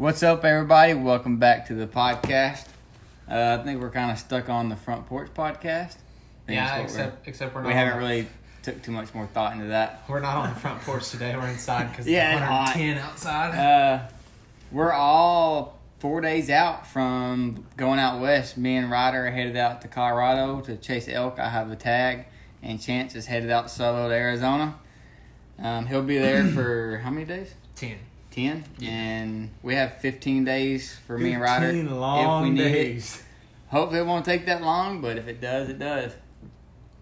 What's up, everybody? Welcome back to the podcast. Uh, I think we're kind of stuck on the front porch podcast. Yeah, except except we're not. we haven't the- really took too much more thought into that. We're not on the front porch today. We're inside because Yeah, it's it's hot. 110 outside. Uh, we're all four days out from going out west. Me and Ryder are headed out to Colorado to chase elk. I have a tag, and Chance is headed out solo to Arizona. Um, he'll be there for how many days? Ten. 10 and we have 15 days for me and Ryder 15 long it. days. Hopefully it won't take that long, but if it does, it does.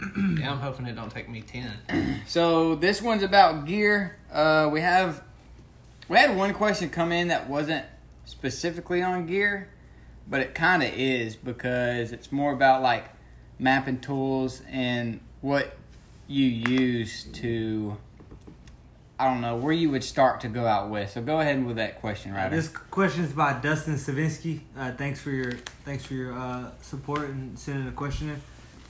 Yeah, I'm hoping it don't take me ten. So this one's about gear. Uh, we have we had one question come in that wasn't specifically on gear, but it kind of is because it's more about like mapping tools and what you use to. I don't know where you would start to go out with. So go ahead with that question, Ryder. This question is by Dustin Savinsky. Uh, thanks for your thanks for your uh, support and sending the question in.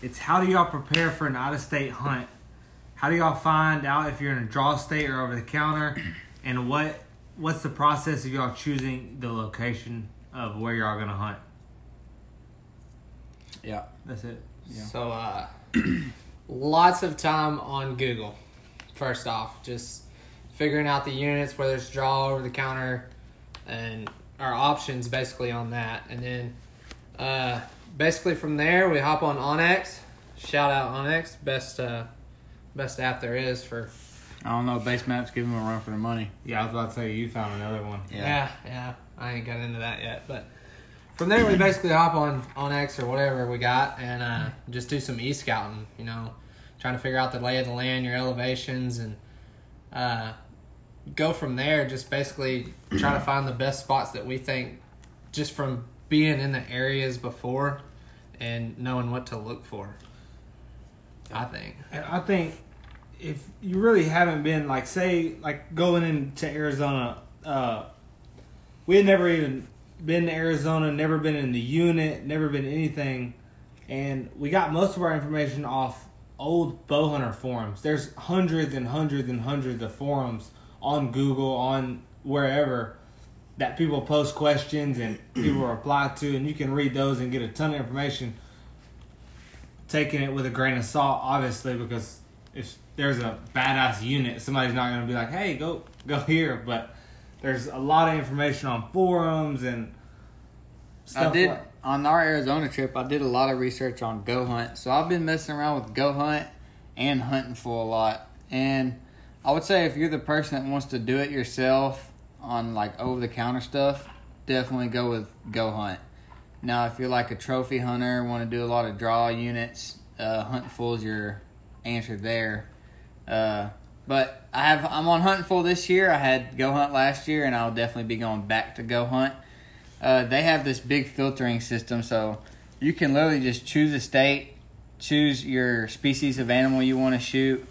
It's how do y'all prepare for an out of state hunt? How do y'all find out if you're in a draw state or over the counter? And what what's the process of y'all choosing the location of where y'all gonna hunt? yeah. That's it. Yeah. So, uh, lots of time on Google. First off, just figuring out the units, whether it's draw over the counter, and our options basically on that. And then, uh, basically from there, we hop on onX. Shout out onX, best uh, best app there is for I don't know. Base maps give them a run for their money. Yeah, I was about to say you found another one. Yeah. yeah, I ain't got into that yet, but from there we basically hop on on X or whatever we got and uh, just do some e scouting. You know, trying to figure out the lay of the land, your elevations, and uh, go from there. Just basically try to find the best spots that we think, just from being in the areas before and knowing what to look for. I think. And I think if you really haven't been like say like going into Arizona, uh we had never even been to Arizona, never been in the unit, never been anything, and we got most of our information off old bow hunter forums. There's hundreds and hundreds and hundreds of forums on Google, on wherever that people post questions and people reply to, and you can read those and get a ton of information taking it with a grain of salt, obviously, because if there's a badass unit, somebody's not going to be like, "Hey, go go here." But there's a lot of information on forums and stuff. I did like- on our Arizona trip. I did a lot of research on Go Hunt, so I've been messing around with Go Hunt and Hunting for a lot. And I would say if you're the person that wants to do it yourself on like over the counter stuff, definitely go with Go Hunt. Now, if you're like a trophy hunter, want to do a lot of draw units, uh, Huntin' Fool is your answer there. Uh, but I have I'm on Huntin' Fool this year. I had Go Hunt last year, and I'll definitely be going back to Go Hunt. Uh, they have this big filtering system, so you can literally just choose a state, choose your species of animal you want to shoot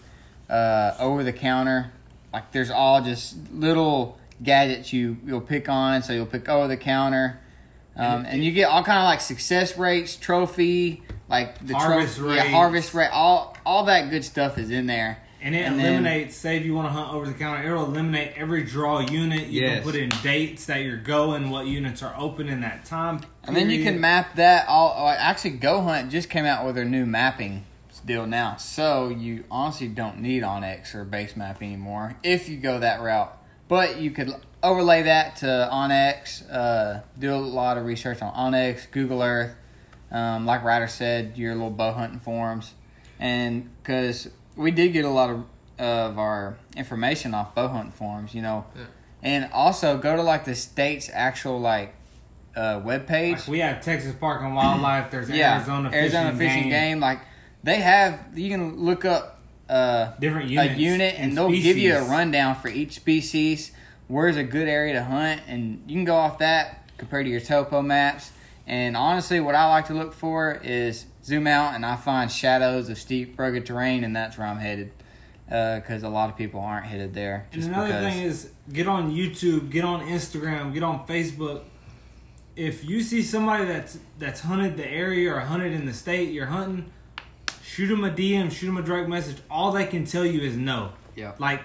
uh, over the counter. Like there's all just little gadgets you you'll pick on. So you'll pick over the counter, um, and you get all kind of like success rates, trophy, like the Harvest trophy, yeah, harvest rate, all all that good stuff is in there. and it and then- eliminates. say if you want to hunt over the counter, it'll eliminate every draw unit. You Yes. can put in dates that you're going, what units are open in that time. And then you can map that all. oh, Actually, Go Hunt just came out with their new mapping deal now, so you honestly don't need onX or base map anymore if you go that route. But you could overlay that to onX. Uh, do a lot of research on onX, Google Earth. Um, like Ryder said, your little bow hunting forums, and because we did get a lot of of our information off bow hunting forums, you know, Yeah. and also go to like the state's actual like uh, web page. Like we have Texas Park and Wildlife. There's yeah, Arizona, Arizona Fishing, fishing game, game. Like they have, you can look up uh, different units, a unit, and, and they'll give you a rundown for each species. Where's a good area to hunt, and you can go off that compared to your topo maps. And honestly, what I like to look for is zoom out, and I find shadows of steep, rugged terrain, and that's where I'm headed. Because a lot of people aren't headed there. And another because. thing is, get on YouTube, get on Instagram, get on Facebook. If you see somebody that's that's hunted the area or hunted in the state you're hunting, shoot them a DM, shoot them a direct message. All they can tell you is no. Yeah. Like,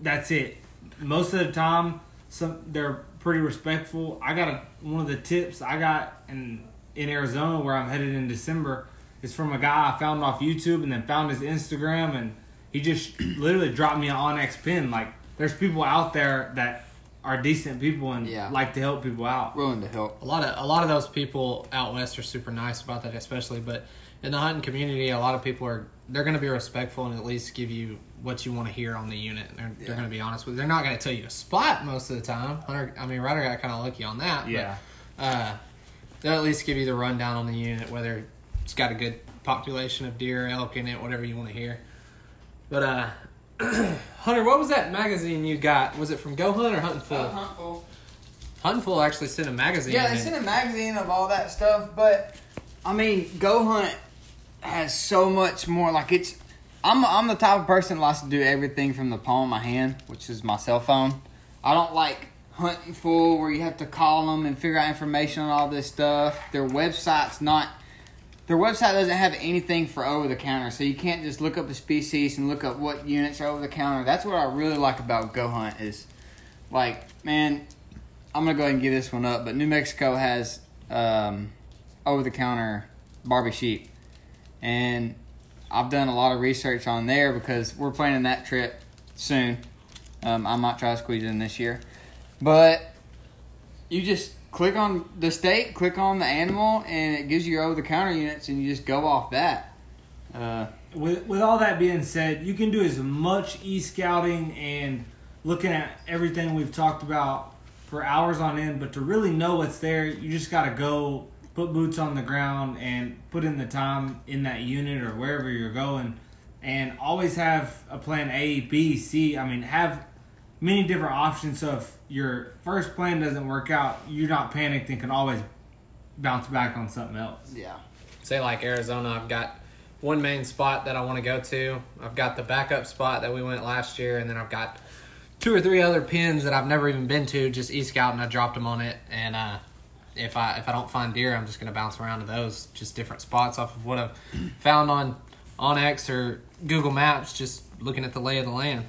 that's it. Most of the time, some they're pretty respectful. I got a, one of the tips I got in in Arizona where I'm headed in December is from a guy I found off YouTube and then found his Instagram and he just literally dropped me an onX pin. Like there's people out there that are decent people and Yeah. like to help people out. Willing to help. a lot of a lot of those people out west are super nice about that, especially. But in the hunting community, a lot of people are they're going to be respectful and at least give you what you want to hear on the unit. They're, they're going to be honest with. you. They're not going to tell you to spot most of the time. Hunter, I mean, Ryder got kind of lucky on that. Yeah. But, uh, they'll at least give you the rundown on the unit, whether it's got a good population of deer, elk in it, whatever you want to hear. But uh, Hunter, what was that magazine you got? Was it from Go Hunt or Huntin' Fool? Huntful. Huntin' Fool actually sent a magazine. Yeah, they sent a magazine of all that stuff, but I mean, Go Hunt has so much more. Like it's, I'm I'm the type of person that likes to do everything from the palm of my hand, which is my cell phone. I don't like Huntin' Fool where you have to call them and figure out information on all this stuff. Their website's not. Their website doesn't have anything for over the counter, so you can't just look up a species and look up what units are over the counter. That's what I really like about Go Hunt is, like, man, I'm gonna go ahead and give this one up, but New Mexico has um, over the counter Barbary sheep, and I've done a lot of research on there because we're planning that trip soon. Um, I might try to squeeze in this year, but you just click on the state, click on the animal, and it gives you your over the counter units, and you just go off that. Uh, with with all that being said, you can do as much e scouting and looking at everything we've talked about for hours on end, but to really know what's there, you just got to go put boots on the ground and put in the time in that unit or wherever you're going, and always have a plan A, B, C. I mean, have many different options. So if your first plan doesn't work out, you're not panicked and can always bounce back on something else. yeah. say like Arizona, I've got one main spot that I want to go to. I've got the backup spot that we went last year, and then I've got two or three other pins that I've never even been to. Just e scout, and I dropped them on it. And uh, if I if I don't find deer, I'm just gonna bounce around to those, just different spots off of what I've found on on X or Google Maps, just looking at the lay of the land.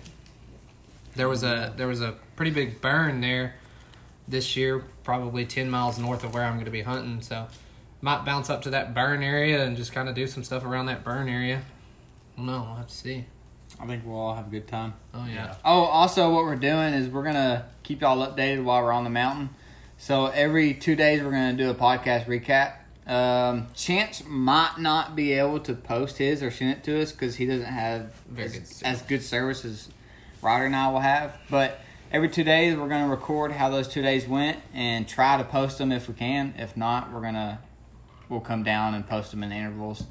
There was a there was a pretty big burn there this year, probably ten miles north of where I'm going to be hunting. So might bounce up to that burn area and just kind of do some stuff around that burn area. No, we'll have to see. I think we'll all have a good time. Oh yeah. Yeah. Oh, also, what we're doing is we're gonna keep y'all updated while we're on the mountain. So every two days, we're gonna do a podcast recap. Um, Chance might not be able to post his or send it to us because he doesn't have Very as, good service. as good service as Ryder and I will have. But every two days, we're gonna record how those two days went and try to post them if we can. If not, we're gonna we'll come down and post them in intervals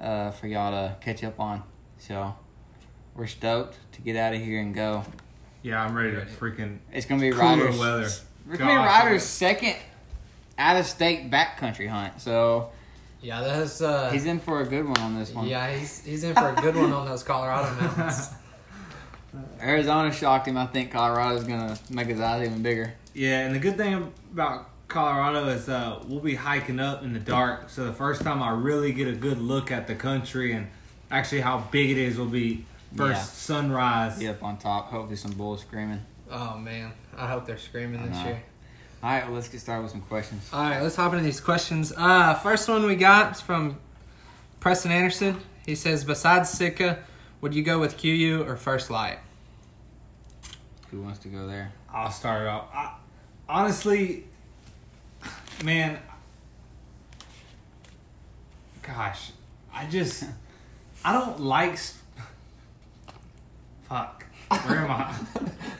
uh, for y'all to catch up on. So we're stoked to get out of here and go. Yeah, I'm ready to freaking It's gonna be cooler Ryder's. weather. It's gonna be Gosh, Ryder's second out of state backcountry hunt. So Yeah, that's uh. he's in for a good one on this one. yeah, he's he's in for a good one on those Colorado mountains. Arizona shocked him. I think Colorado's gonna make his eyes even bigger. Yeah, and the good thing about Colorado is uh, we'll be hiking up in the dark. So the first time I really get a good look at the country and actually how big it is will be first Yeah. sunrise. Get up on top. Hopefully some bulls screaming. Oh man, I hope they're screaming I this know. year. All right, well, let's get started with some questions. All right, let's hop into these questions. Uh, first one we got is from Preston Anderson. He says, besides Sitka, would you go with KUIU or First Light? Who wants to go there? I'll start it off. I, honestly, man, gosh, I just I don't like. s- Fuck, where am I?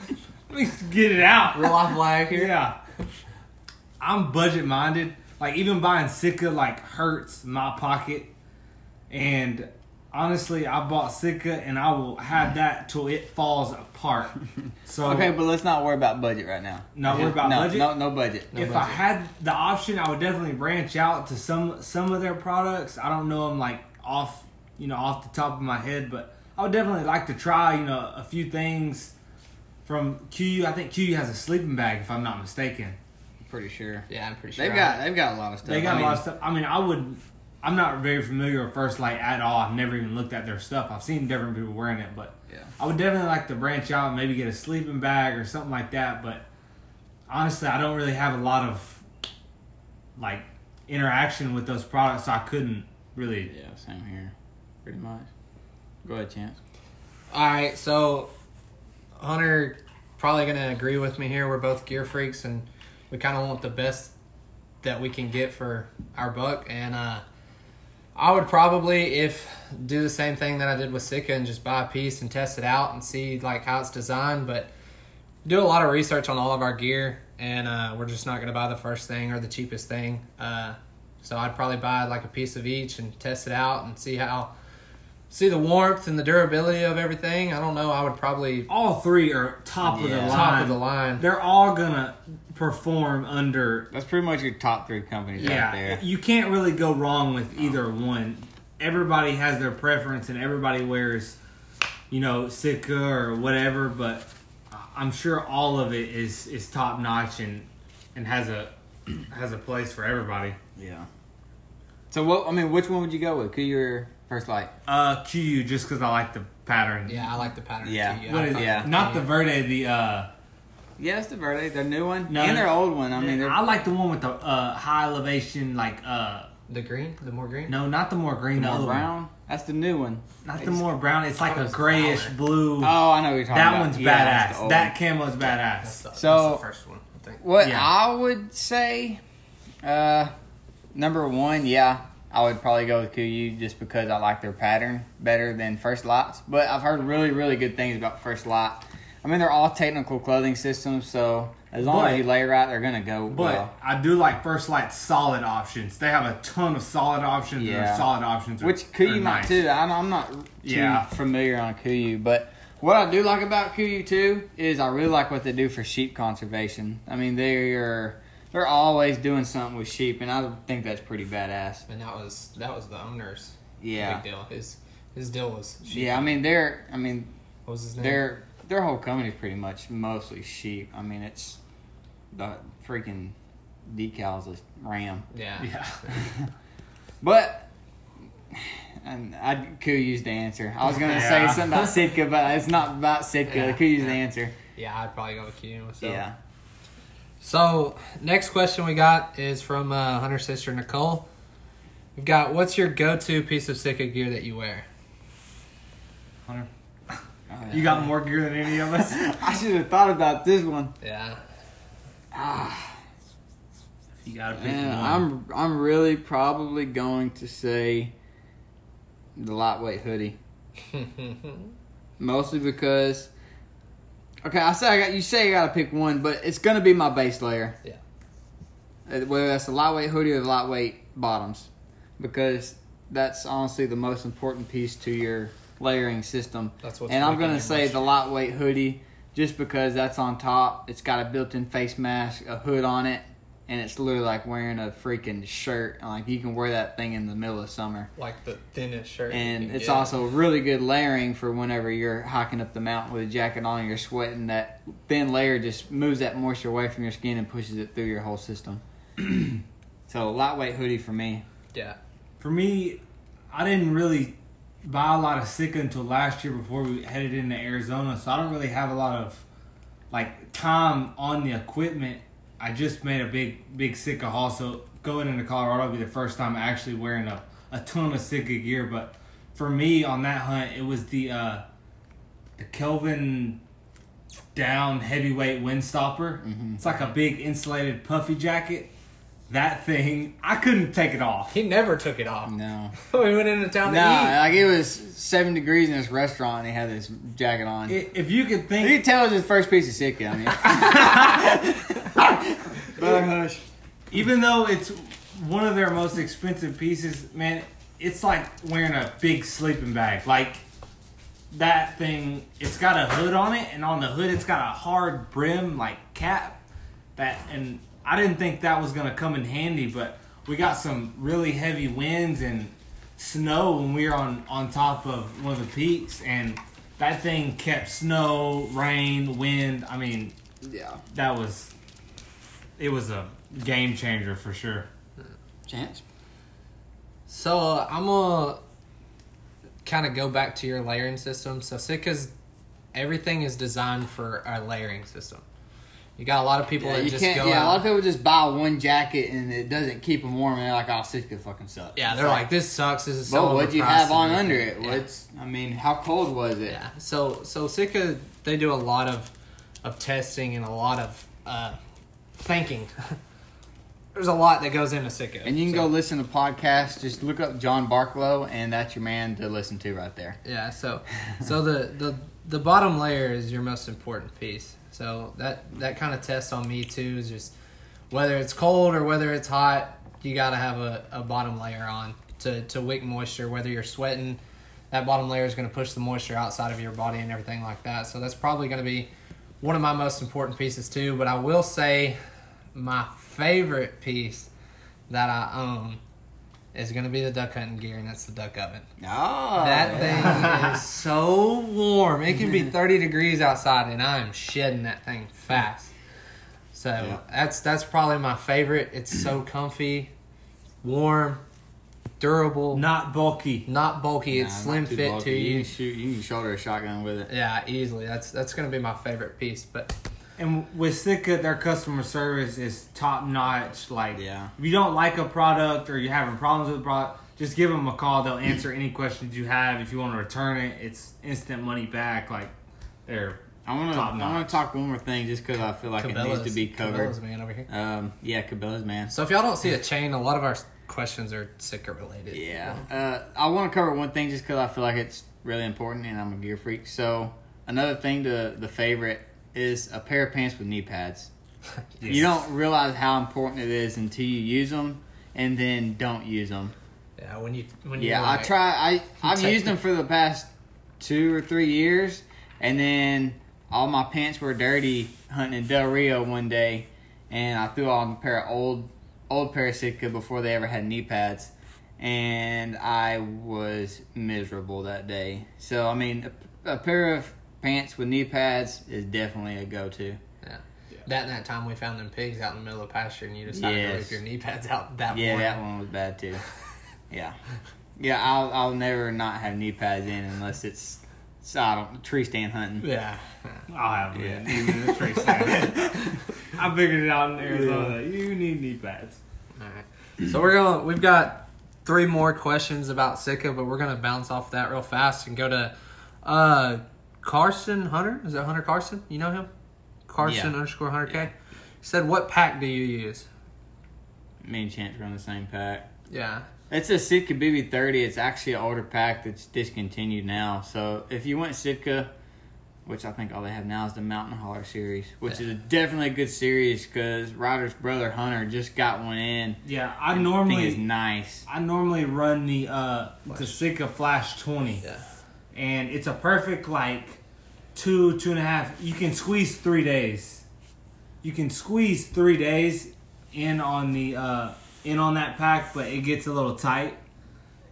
Let me get it out. Real life lag here. Yeah. I'm budget minded. Like even buying Sitka like hurts my pocket. And honestly, I bought Sitka and I will have that till it falls apart. So Okay, but let's not worry about budget right now. Not worry about no, budget? No, no budget. No if I had the option, I would definitely branch out to some some of their products. I don't know them like off, you know, off the top of my head, but I would definitely like to try, you know, a few things from KUIU. I think KUIU has a sleeping bag, if I'm not mistaken. Pretty sure. Yeah, I'm pretty sure. They've got they've got a lot of stuff. They got I a mean, lot of stuff. I mean, I would. I'm not very familiar with First Light at all. I've never even looked at their stuff. I've seen different people wearing it, but Yeah. I would definitely like to branch out and maybe get a sleeping bag or something like that. But honestly, I don't really have a lot of like interaction with those products. So I couldn't really. Yeah, same here. Pretty much. Go ahead, Chance. All right, so Hunter probably gonna agree with me here. We're both gear freaks, and we kind of want the best that we can get for our buck. And uh, I would probably, if do the same thing that I did with Sitka and just buy a piece and test it out and see like how it's designed. But do a lot of research on all of our gear, and uh, we're just not gonna buy the first thing or the cheapest thing. Uh, so I'd probably buy like a piece of each and test it out and see how see the warmth and the durability of everything. I don't know. I would probably All three are top of the line. top of the line. They're all gonna perform under. That's pretty much your top three companies out there. you can't really go wrong with either one. Everybody has their preference, and everybody wears, you know, Sitka or whatever. But I'm sure all of it is is top notch and and has a has a place for everybody. Yeah. So what? I mean, which one would you go with? Could your first light? Uh, KUIU just because I like the pattern. Yeah, I like the pattern. Yeah. too. What I is, Yeah. Not the Verde, the uh. Yes, the Verde, their new one, No, and their old one. I mean, they're, I like the one with the uh high elevation, like uh. the green, the more green. No, not the more green, the the more other one. brown. That's the new one. Not the more brown. It's like a grayish flower. blue. Oh, I know what you're talking that about. one's Yeah, that's the badass. That one. camo's badass. That's the, So- that's the first one. I think. What Yeah. I would say, uh, number one, yeah, I would probably go with KUIU just because I like their pattern better than First Lights. But I've heard really, really good things about First Light. I mean, they're all technical clothing systems, so as long But- as you lay right, they're gonna go But well. I do like First Light's solid options. They have a ton of solid options. and Yeah. solid options, are, Which are KUIU might nice. too. I'm, I'm not too Yeah. familiar on KUIU, but what I do like about KUIU too is I really like what they do for sheep conservation. I mean, they're they're always doing something with sheep, and I think that's pretty badass. And that was that was the owner's Yeah, big deal. His his deal was sheep. yeah. I mean, they're I mean What was his name? their their whole company is pretty much mostly sheep. I mean, it's the freaking decals is ram. yeah. Yeah. But and I could use the answer. I was gonna say something about Sitka, but it's not about Sitka. Yeah. I could use the answer. Yeah, I'd probably go with Q myself. Yeah. So next question we got is from uh, Hunter's sister Nicole. We've got what's your go-to piece of Sitka gear that you wear? Hunter, Oh, you got more gear than any of us. I should have thought about this one. Yeah. you gotta pick Man, one. I'm I'm really probably going to say the lightweight hoodie. Mostly because okay, I say I got you say I gotta pick one, but it's gonna be my base layer. Yeah. Uh, Whether that's the lightweight hoodie or the lightweight bottoms, because that's honestly the most important piece to your layering system. That's what's and I'm gonna say the lightweight hoodie, just because that's on top. It's got a built-in face mask, a hood on it, and it's literally like wearing a freaking shirt. Like you can wear that thing in the middle of summer. Like the thinnest shirt. you And can it's get. also really good layering for whenever you're hiking up the mountain with a jacket on and you're sweating. That thin layer just moves that moisture away from your skin and pushes it through your whole system. so a lightweight hoodie for me. yeah. For me, I didn't really buy a lot of Sitka until last year before we headed into Arizona, so I don't really have a lot of like time on the equipment. I just made a big big Sitka haul, so going into Colorado will be the first time actually wearing a, a ton of Sitka gear. But for me on that hunt, it was the uh, the Kelvin down heavyweight windstopper. It's like a big insulated puffy jacket. That thing, I couldn't take it off. He never took it off. No, we went into town to no, eat. like it was seven degrees in this restaurant and he had this jacket on. I- If you could you think, can tell it's his first piece of Sitka. I mean, hush. even though it's one of their most expensive pieces, man, it's like wearing a big sleeping bag. Like that thing, it's got a hood on it, and on the hood, it's got a hard brim, like cap. That and I didn't think that was gonna come in handy, but we got some really heavy winds and snow when we were on on top of one of the peaks, and that thing kept snow, rain, wind. I mean, Yeah, that was it was a game changer for sure. chance. So uh, I'm gonna kind of go back to your layering system. So Sitka's everything is designed for a layering system. You got a lot of people Yeah, that you just can't. go Yeah, a lot of people just buy one jacket and it doesn't keep them warm, and they're like, "Oh, Sitka fucking sucks." yeah, they're like, "This sucks. This is so." "Well, what'd you have on everything." under it? Yeah. What's? I mean, how cold was it? Yeah. So so Sitka they do a lot of of testing and a lot of uh, thinking. There's a lot that goes into Sitka. And you can So- go listen to podcasts. Just look up John Barklow, and that's your man to listen to right there. Yeah. So so the the the bottom layer is your most important piece. So that that kind of test on me too is just whether it's cold or whether it's hot, you got to have a, a bottom layer on to to wick moisture. Whether you're sweating, that bottom layer is going to push the moisture outside of your body and everything like that. So that's probably going to be one of my most important pieces too. But I will say, my favorite piece that I own is going to be the duck hunting gear, and that's the duck oven. Oh, That thing is so warm. It can be 30 degrees outside, and I am shedding that thing fast. So Yeah. that's that's probably my favorite. It's so comfy, warm, durable, not, bulky, Not bulky. bulky. It's slim not too fit bulky. to You you. can shoot. You can shoulder a shotgun with it. Yeah, easily. That's that's gonna be my favorite piece. But And with Sitka, their customer service is top notch. Like, Yeah. if you don't like a product or you're having problems with the product, just give them a call. They'll answer any questions you have. If you want to return it, it's instant money back. Like, they're I want to. I want to talk one more thing, just because I feel like it needs to be covered. Cabela's man over here. Um, yeah, Cabela's man. So if y'all don't see a chain, a lot of our questions are Sitka related. Yeah. Uh, I want to cover one thing just because I feel like it's really important and I'm a gear freak. So, another thing to the favorite is a pair of pants with knee pads. You don't realize how important it is until you use them and then don't use them. Yeah, when you when you Yeah, I try. I I've used them for the past two or three years, and then all my pants were dirty hunting in Del Rio one day, and I threw on a pair of old old pair of Sitka before they ever had knee pads, and I was miserable that day. So I mean, a, a pair of pants with knee pads is definitely a go to. Yeah. That and that time we found them pigs out in the middle of the pasture and you decided to Yes. rip your knee pads out that Yeah, morning. that one was bad too. Yeah, yeah. I'll I'll never not have knee pads in unless it's so I don't tree stand hunting. Yeah. I'll have Yeah. it. Even a straight stand. I figured it out in Arizona. You need knee pads. Alright. So we're gonna we've got three more questions about Sitka, but we're gonna bounce off that real fast and go to uh Carson Hunter. Is that Hunter Carson? You know him? Carson Yeah. underscore Hunter K. Yeah. Said, What pack do you use? Me and Chance run the same pack. Yeah. It's a Sitka BB30. It's actually an older pack that's discontinued now. So if you went Sitka, which I think all they have now is the Mountain Hauler series, which Yeah. is definitely a good series because Ryder's brother Hunter just got one in. Yeah, I thing is normally nice. I normally run the uh the Sitka Flash twenty. Yeah. And it's a perfect like two two and a half. You can squeeze three days. You can squeeze three days in on the uh in on that pack but it gets a little tight.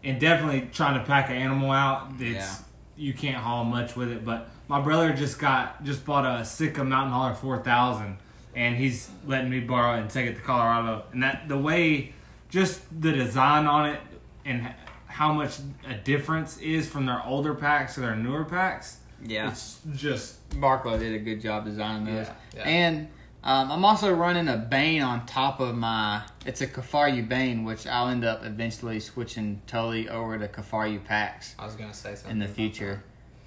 And definitely trying to pack an animal out it's Yeah. you can't haul much with it. But my brother just got just bought a Sitka Mountain Hauler 4000 and he's letting me borrow it and take it to Colorado. And that the way just the design on it and how much a difference is from their older packs to their newer packs Yeah. it's just Barklow did a good job designing those. Yeah, yeah. And um, I'm also running a Bane on top of my. It's a Kifaru Bane, which I'll end up eventually switching totally over to Kifaru packs I was gonna say something. in the future.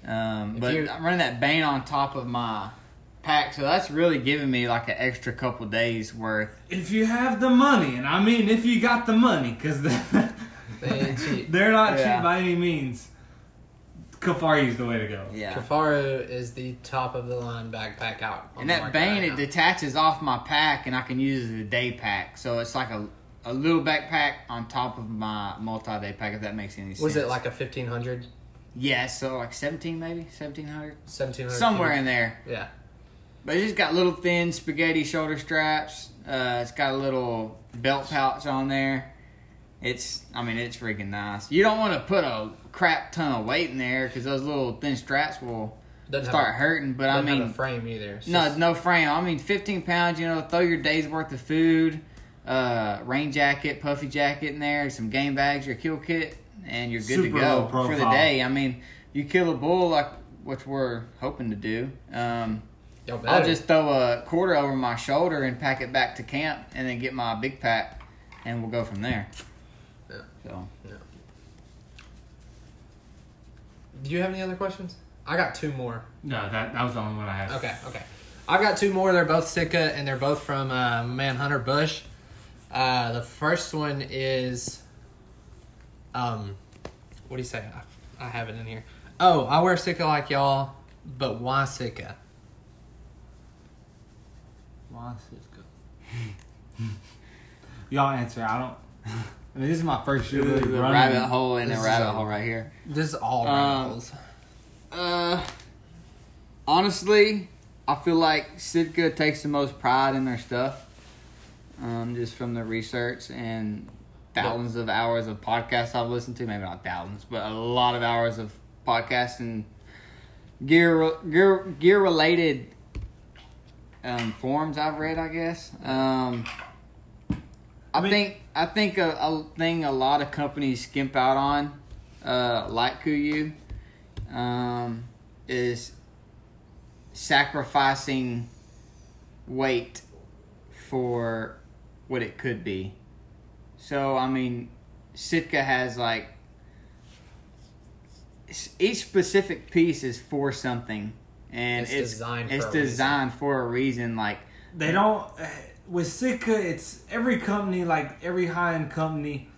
Um, but you're- I'm running that Bane on top of my pack, so that's really giving me like an extra couple days worth. if you have the money and I mean if you got the money because that. They ain't cheap. they're not Yeah. cheap by any means Kifaru's the way to go Yeah. Kifaru is the top of the line backpack out. on And that market Bane, right it detaches off my pack, and I can use it as a day pack. So it's like a a little backpack on top of my multi day pack. If that makes any sense. Was it like a 1500, Yeah, so like seventeen, maybe seventeen hundred, 1700? somewhere in there. Yeah. But it's just got little thin spaghetti shoulder straps. Uh, it's got a little belt pouch on there. It's, I mean, it's freaking nice. You don't want to put a crap ton of weight in there because those little thin straps will Doesn't start have a, hurting. But I doesn't mean, have a frame either. It's no, just- no frame. I mean, 15 pounds, you know, throw your day's worth of food, uh, rain jacket, puffy jacket in there, some game bags, your kill kit, and you're good Super to go for the day. I mean, you kill a bull like what we're hoping to do. Um, I'll just throw a quarter over my shoulder and pack it back to camp, and then get my big pack, and we'll go from there. Yeah. So Do you have any other questions? I got two more. No, that that was the only one I had. Okay, okay. I've got two more. They're both Sitka, and they're both from uh, man Hunter Bush. Uh, the first one is, um, what do you say? I, I have it in here. Oh, I wear Sitka like y'all, but why Sitka? Why Cisco? Y'all answer. I don't. I mean, this is my first year really the running. rabbit hole and This a rabbit a- hole right here. This is all Um, rabbit holes. Uh, honestly, I feel like Sitka takes the most pride in their stuff. Um, just from the research and thousands of hours of podcasts I've listened to. Maybe not thousands, but a lot of hours of podcasts and gear gear gear related um, forums I've read. I guess. Um, I, I mean- think I think a, a thing a lot of companies skimp out on, uh, like KUIU, um, is sacrificing weight for what it could be. So I mean, Sitka has like each specific piece is for something, and It's it's designed for it's a reason. designed for a reason. Like They don't. With Sitka, it's every company, like every high end company,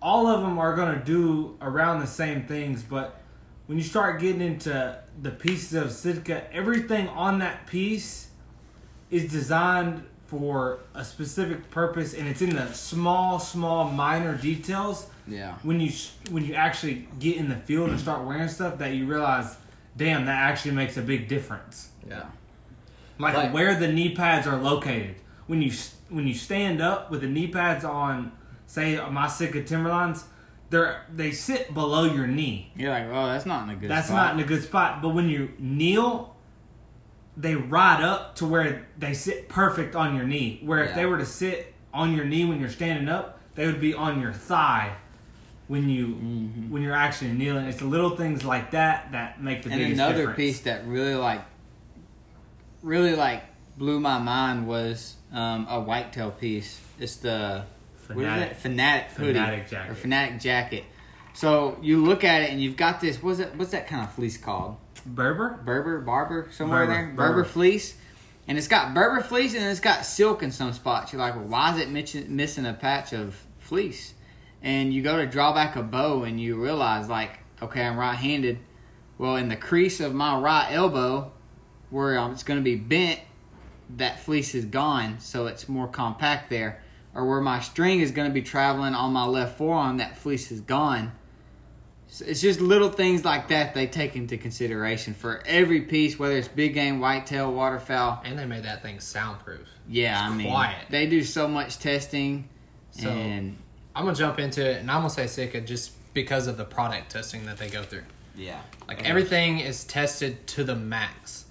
all of them are gonna do around the same things. But when you start getting into the pieces of Sitka, everything on that piece is designed for a specific purpose, and it's in the small, small, minor details. yeah, When you when you actually get in the field and start wearing stuff, that you realize, damn, that actually makes a big difference yeah. like, Like- where the knee pads are located. When you when you stand up with the knee pads on, say my Sitka Timberlines, they're they sit below your knee. you're like, oh, that's not in a good. That's spot. not in a good spot. But when you kneel, they ride up to where they sit perfect on your knee. Where if they were to sit on your knee when you're standing up, they would be on your thigh when you Mhm. when you're actually kneeling. It's the little things like that that make the and biggest another difference. piece that really like really like blew my mind was um, a whitetail piece. It's the what is Fanatic. fanatic hoodie. Fanatic jacket. or fanatic jacket. So you look at it and you've got this what's it what's that kind of fleece called? Berber. berber? Barber? Somewhere Berber, there? Berber, Berber. fleece. And it's got berber fleece and it's got silk in some spots. You're like well why is it mitch- missing a patch of fleece? And you go to draw back a bow and you realize like okay i'm right-handed. Well in the crease of my right elbow where it's going to be bent that fleece is gone so it's more compact there or where my string is going to be traveling on my left forearm that fleece is gone So it's just little things like that they take into consideration for every piece whether it's big game whitetail waterfowl And they made that thing soundproof. yeah It's i mean quiet. they do so much testing So- and I'm gonna jump into it, and I'm gonna say Sitka just because of the product testing that they go through. yeah Like everything is tested to the max.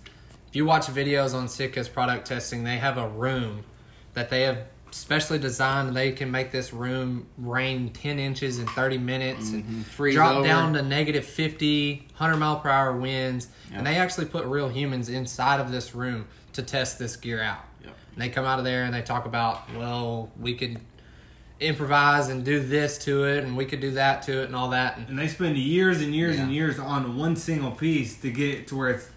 If you watch videos on Sitka's product testing, they have a room that they have specially designed. They can make this room rain 10 inches in 30 minutes Mhm. and Freeze drop over. down to negative 50, 100 mile per hour winds. Yep. And they actually put real humans inside of this room to test this gear out. Yep. And they come out of there and they talk about, well, we could improvise and do this to it, and we could do that to it, and all that. And And they spend years and years and years on one single piece to get it to where it's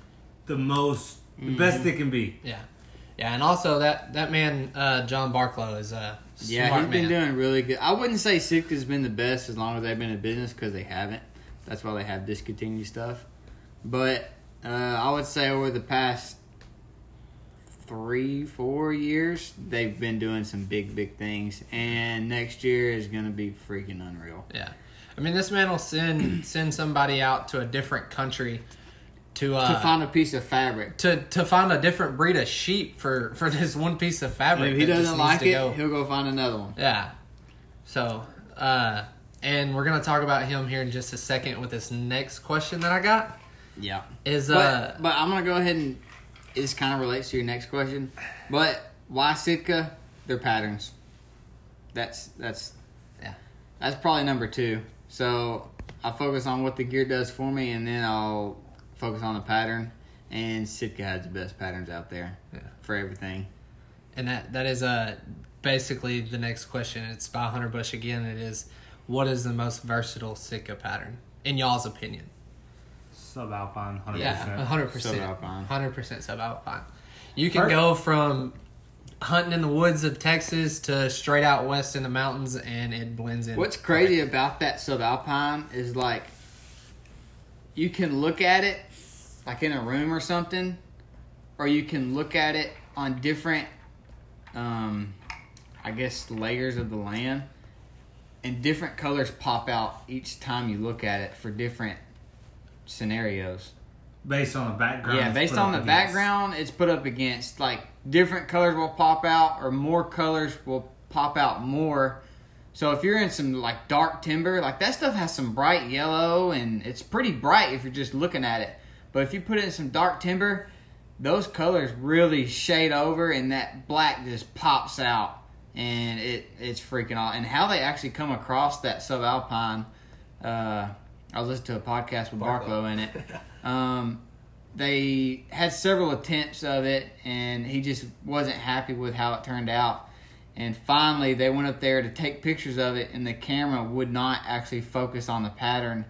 the most, the best Mm-hmm. it can be. Yeah, yeah, and also that that man uh, John Barklow is a smart Yeah, smart he's been man. doing really good. I wouldn't say Sitka's been the best as long as they've been in business because they haven't. That's why they have discontinued stuff. But uh, I would say over the past three, four years, they've been doing some big, big things. And next year is going to be freaking unreal. Yeah, I mean this man will send send somebody out to a different country to uh, to find a piece of fabric. to to find a different breed of sheep for for this one piece of fabric. And if he doesn't like it, go. he'll go find another one. Yeah. So, uh, and we're gonna talk about him here in just a second with this next question that I got. Yeah. Is uh, But, but I'm gonna go ahead and this kind of relates to your next question. But why Sitka? Their patterns. That's that's Yeah. That's probably number two. So I focus on what the gear does for me, and then I'll focus on the pattern. and Sitka has the best patterns out there Yeah. for everything. And that that is uh basically the next question. It's by Hunter Bush again. It is what is the most versatile Sitka pattern in y'all's opinion? Subalpine, hundred Yeah, percent. hundred percent, Subalpine. hundred percent subalpine. You can Her- go from hunting in the woods of Texas to straight out west in the mountains, and it blends in. What's crazy about that subalpine is like you can look at it like in a room or something, or you can look at it on different, um, I guess, layers of the land, and different colors pop out each time you look at it for different scenarios. Based on the background. Yeah, based on the against. background, it's put up against like different colors will pop out, or more colors will pop out more. So if you're in some like dark timber, like that stuff has some bright yellow, and it's pretty bright if you're just looking at it. But if you put it in some dark timber, those colors really shade over, and that black just pops out, and it it's freaking out. And how they actually come across that subalpine, uh, I was listening to a podcast with. Barklow in it. Um, they had several attempts of it, and he just wasn't happy with how it turned out. And finally, they went up there to take pictures of it, and the camera would not actually focus on the pattern,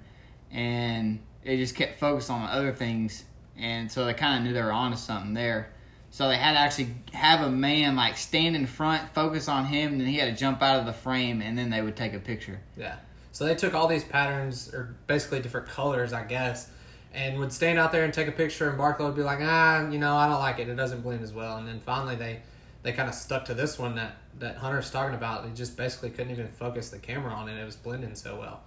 and it just kept focused on other things. And so they kind of knew they were onto something there. So they had to actually have a man like stand in front, focus on him, and then he had to jump out of the frame, and then they would take a picture. Yeah. So they took all these patterns, or basically different colors, I guess, and would stand out there and take a picture, and Barklow would be like, ah, you know, I don't like it. It doesn't blend as well. And then finally they they kind of stuck to this one that, that Hunter's talking about. They just basically couldn't even focus the camera on it. It was blending so well.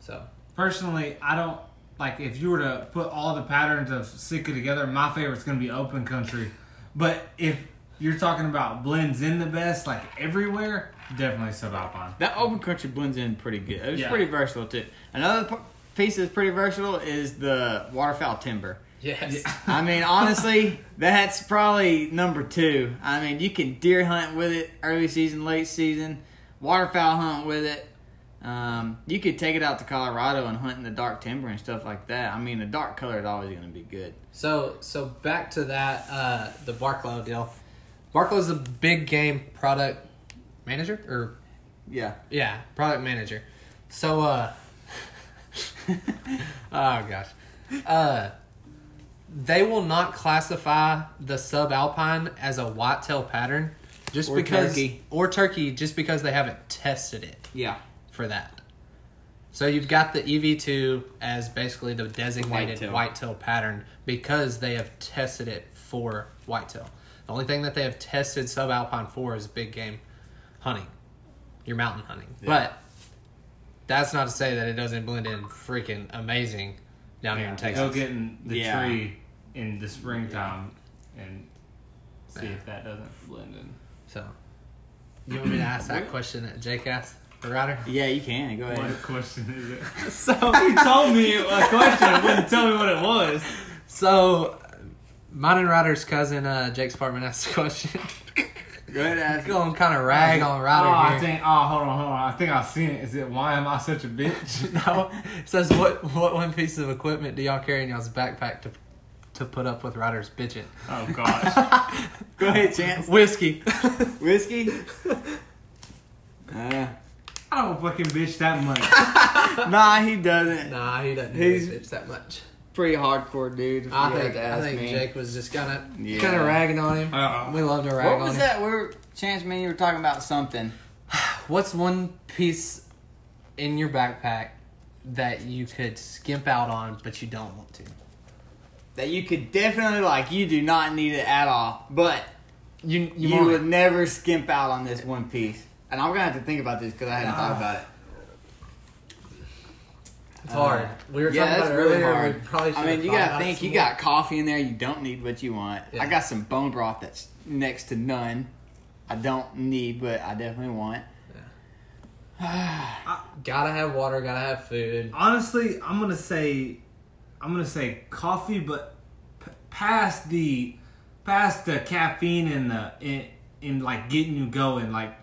So, Personally, I don't like if you were to put all the patterns of Sitka together. My favorite's going to be open country, but if you're talking about blends in the best, like everywhere, definitely subalpine. That open country blends in pretty good. It's Yeah. pretty versatile too. Another p- piece that's pretty versatile is the waterfowl timber. yes. I mean, honestly, that's probably number two. I mean, you can deer hunt with it early season, late season, waterfowl hunt with it. Um, you could take it out to Colorado and hunt in the dark timber and stuff like that. I mean, the dark color is always going to be good. So so back to that uh, the Barklow deal. Barklow's the big game product manager or Yeah. yeah product manager. So uh, oh gosh, uh, they will not classify the subalpine as a whitetail pattern just Or because turkey. or turkey just because they haven't tested it Yeah. For that. So you've got the EV2 as basically the designated Whitetail. whitetail. pattern because they have tested it for whitetail. The only thing that they have tested subalpine for is big game hunting, your mountain hunting. But that's not to say that it doesn't blend in freaking amazing down here in Texas. Go Texas. get in the Yeah. tree in the springtime and see if that doesn't blend in. So, you want me to ask that question that Jake asked the Yeah, you can. Go ahead. What ahead. question is it? So, you told me a question, but wouldn't tell me what it was. so mine and Ryder's cousin uh, Jake's apartment asked the question. Go ahead and ask. Going kind of rag on Oh, Ryder I here. think. Oh, hold on, hold on. I think I've seen it. Is it why am I such a bitch? No, it says what what one piece of equipment do y'all carry in y'all's backpack to to put up with Ryder's bitching? Oh gosh. Go ahead, Chance. Whiskey. Whiskey? Uh, I don't fucking bitch that much. nah, he doesn't. nah, he doesn't He's- bitch that much. Pretty hardcore dude. I think I think me. Jake was just kind of Yeah. kind of ragging on him. Uh, we love to rag What on was him. that? We were Chance, man, you were talking about something. What's one piece in your backpack that you could skimp out on, but you don't want to? that you could definitely like. You do not need it at all, but You you, you, would it. never skimp out on this one piece. And I'm gonna have to think about this because I hadn't thought about it. It's hard. Uh, we were Yeah, talking that's about it really earlier. hard. We probably I mean, you gotta think. You more. got coffee in there. You don't need what you want. Yeah. I got some bone broth that's next to none. I don't need, but I definitely want. Yeah. gotta have water. Gotta have food. honestly, I'm gonna say, I'm gonna say coffee, but p- past the, past the caffeine and the in, in like getting you going. Like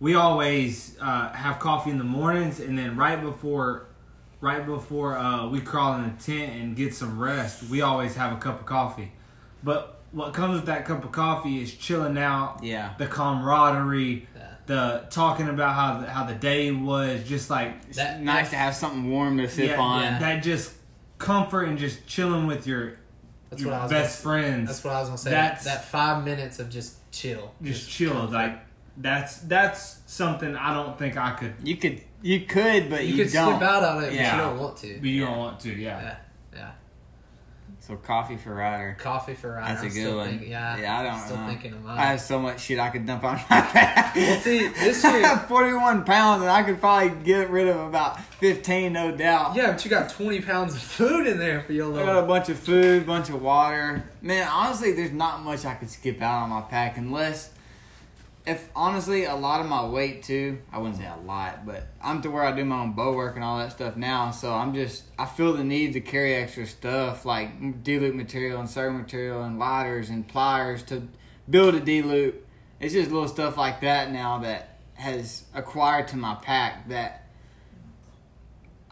we always uh, have coffee in the mornings, and then right before, right before uh, we crawl in the tent and get some rest, we always have a cup of coffee. But what comes with that cup of coffee is chilling out, Yeah. the camaraderie, Yeah. the talking about how the, how the day was, just like It's That- nice to have something warm to sip yeah, on. yeah. that just comfort and just chilling with your That's your what I was best gonna, friends. That's what I was gonna say. That's- that five minutes of just chill. just chill. Like that's that's something I don't think I could. You could, you could, but you, you, could don't. skip out on it, Yeah. but you don't want to. But you don't want to. Yeah. Yeah, yeah. So coffee for Ryder. Coffee for Ryder. That's a I'm good one. Thinking, yeah, yeah, I don't still know. thinking of mine. I have so much shit I could dump on my back. Well, see, this I have 41 pounds and I could probably get rid of about 15, no doubt. yeah, but you got 20 pounds of food in there for your I got a bunch of food, bunch of water. Man, honestly, there's not much I could skip out on my pack unless, if honestly, a lot of my weight too. I wouldn't say a lot, but I'm to where I do my own bow work and all that stuff now. So I'm just, I feel the need to carry extra stuff like D-loop material and serve material and lighters and pliers to build a D-loop. It's just little stuff like that now that has acquired to my pack that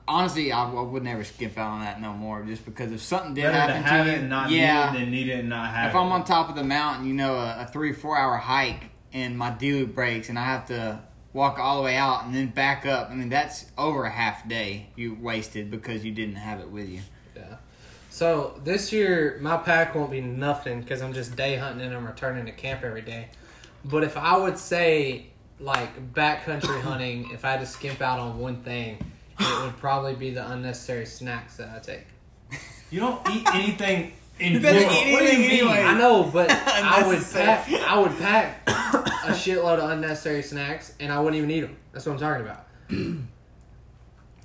honestly, I, I would never skip out on that no more. Just because if something did Better to happen have to you, and not yeah. need it need it and not have if it. I'm on top of the mountain, you know, a, a three four hour hike and my D loop breaks and I have to walk all the way out and then back up. I mean, that's over a half day you wasted because you didn't have it with you. Yeah. So this year, my pack won't be nothing because I'm just day hunting and I'm returning to camp every day. But if I would say, like, backcountry hunting, if I had to skimp out on one thing, it would probably be the unnecessary snacks that I take. you don't eat anything in You better eat What do you mean? anyway. I know, but I would pack. I would pack a shitload of unnecessary snacks, and I wouldn't even eat them. That's what I'm talking about.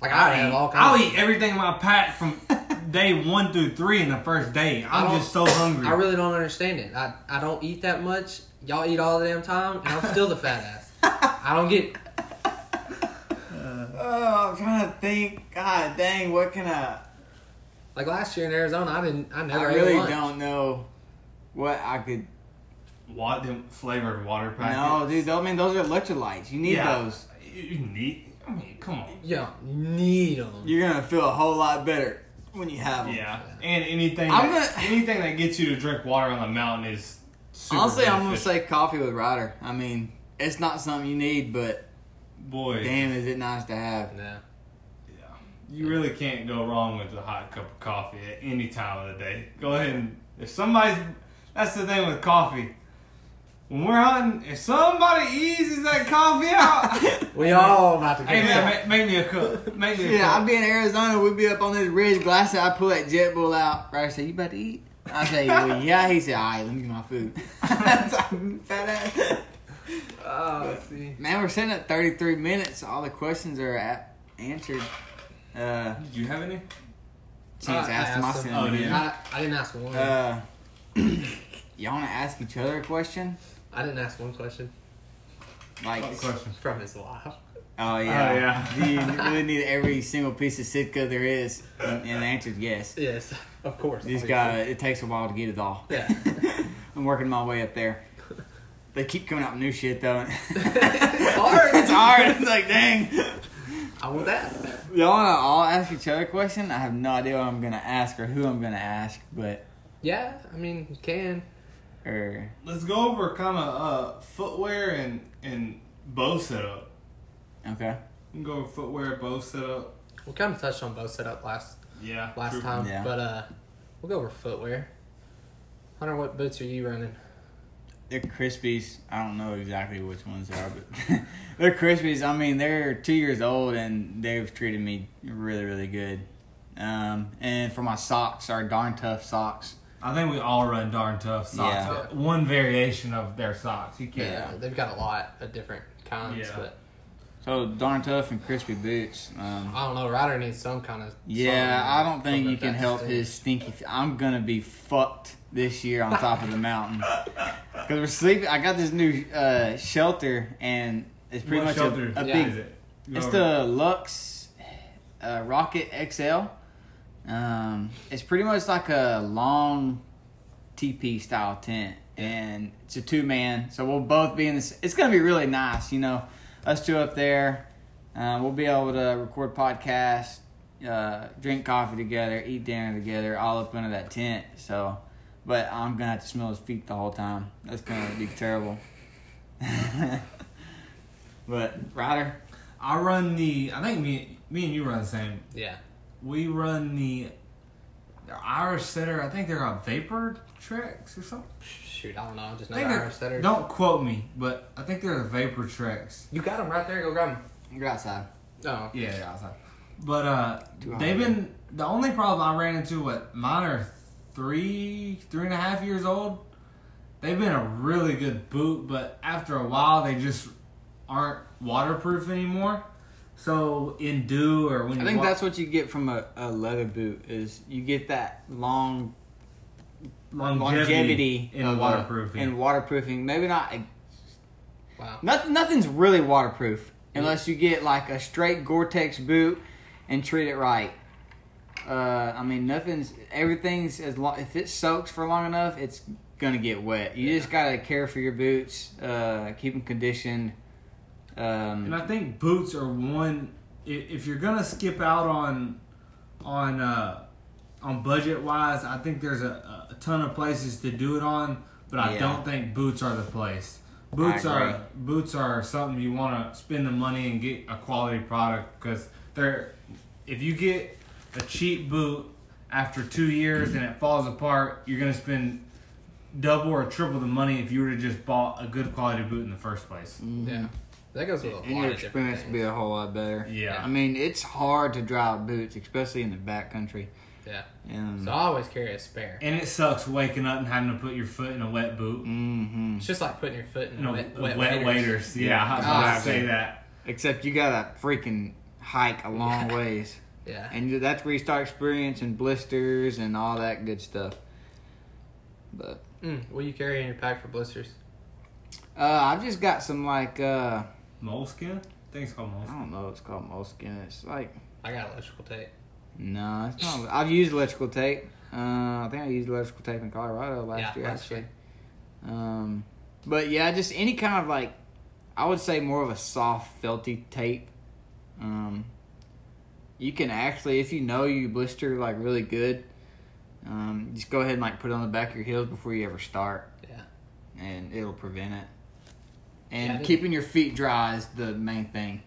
Like I would have all I'll kinds. eat everything in my pack from day one through three in the first day. I I'm just so hungry. I really don't understand it. I, I don't eat that much. Y'all eat all the damn time, and I'm still the fat ass. I don't get. Oh, I'm trying to think. God dang, what can I? Like last year in Arizona, I didn't. I I never ate really lunch. don't know what I could. what them flavored water packets? No, dude. I mean, those are electrolytes. You need Yeah. those. You, you need. I mean, come on. You don't need them. You're gonna feel a whole lot better when you have them. Yeah, and anything I'm that, gonna- anything that gets you to drink water on the mountain is. Super Honestly, I'm gonna say coffee with Ryder. I mean, it's not something you need, but boy, damn, is it nice to have. Yeah. Yeah. You really can't go wrong with a hot cup of coffee at any time of the day. Go ahead and if somebody's that's the thing with coffee. When we're hunting, if somebody eases that coffee out, We all about to get. hey man, make, make me a cup. Make me a Yeah, I'd be in Arizona. We'd be up on this ridge. Glass I pull that Jetboil out. Ryder say, "You about to eat?" I say, well, "Yeah." He said, "All right, let me get my food." Fat ass. Oh, let's see. Man, we're sitting at 33 minutes. All the questions are at, answered. Uh, Did you have any? Chance I asked them. I asked sent them. them Oh, again. did I, I didn't ask one. Uh, y'all want to ask each other a question? I didn't ask one question Like, What question? from his wife. oh yeah, Oh, yeah. You really need every single piece of Sitka there is? And, and the answer is yes. Yes, of course. These guys, it takes a while to get it all. Yeah. I'm working my way up there. They keep coming out with new shit though. it's hard. it's hard. It's like, dang. I want that. Y'all wanna all ask each other a question? I have no idea what I'm gonna ask or who I'm gonna ask, but Yeah, I mean, you can. or Let's go over kind of uh, footwear and and bow setup. okay. We can go over footwear, bow setup. We kind of touched on both setup last Yeah. last true. time, Yeah. but uh, we'll go over footwear. Hunter, what boots are you running? They're Crispis. I don't know exactly which ones they are, but they're Crispis. I mean, they're two years old and they've treated me really, really good. Um, and for my socks, are darn tough socks. I think we all run darn tough socks. Yeah. Uh, One variation of their socks. You can't. Yeah, they've got a lot of different kinds, Yeah. but So darn tough and Crispi boots. Um, I don't know. Ryder needs some kind of. yeah, I don't think you can help stink. his stinky. I'm gonna be fucked this year on top of the mountain because we're sleeping. I got this new uh, shelter and it's pretty What much shelter a, a Yeah. big is it? It's over. the Lux uh, Rocket XL. Um, it's pretty much like a long TP style tent, and it's a two man. So we'll both be in this. It's gonna be really nice, you know. Us two up there, uh, we'll be able to record podcasts, uh, drink coffee together, eat dinner together, all up under that tent. So but I'm gonna have to smell his feet the whole time. That's gonna be terrible. but Ryder, I run the. I think me, me and you run the same. Yeah. We run the, the Irish setter. I think they're called Vapor Treks or something. Shoot, I don't know. Just I know think the they're- Irish setters. Don't quote me, but I think they're the VaprTreks. You got them right there. Go grab them. you're outside. No. Yeah, yeah, outside. But uh, they've been the only problem I ran into. What mine are three, three and a half years old. They've been a really good boot, but after a while, they just aren't waterproof anymore. So in dew or when I you think walk- that's what you get from a, a leather boot is you get that long longevity, in of, uh, waterproofing. in waterproofing. Maybe not. Wow. Nothing. Nothing's really waterproof unless you get like a straight Gore-Tex boot and treat it right. Uh, I mean, nothing's. Everything's as long if it soaks for long enough, it's gonna get wet. You just gotta care for your boots, uh, keep them conditioned. And Um, I think boots are one. If you're gonna skip out on, on uh, on budget wise, I think there's a, a ton of places to do it on. But I Yeah. don't think boots are the place. Boots are boots are something you want to spend the money and get a quality product because they're. If you get a cheap boot after two years and it falls apart, you're gonna spend double or triple the money if you were to just bought a good quality boot in the first place. Yeah. That goes with a and lot your of experience will things. be a whole lot better. Yeah. I mean, it's hard to drive boots, especially in the back country. Yeah. And So I always carry a spare. And it sucks waking up and having to put your foot in a wet boot. hmm It's just like putting your foot in No, wet, wet, wet, waders. Yeah, I was God. about to say that. Except you gotta freaking hike a long ways. Yeah. And that's where you start experiencing blisters and all that good stuff. But Mm, what do you carry in your pack for blisters? uh, I've just got some like uh, Moleskin? I think it's called I don't know. It's called moleskin. It's like I got electrical tape. no, it's not. I've used electrical tape. Uh, I think I used electrical tape in Colorado last Yeah, year last actually. year. Um, but yeah, just any kind of like, I would say more of a soft felty tape. Um, you can actually, if you know you blister like really good, um, just go ahead and like put it on the back of your heels before you ever start, Yeah. and it'll prevent it. And I did- keeping your feet dry is the main thing.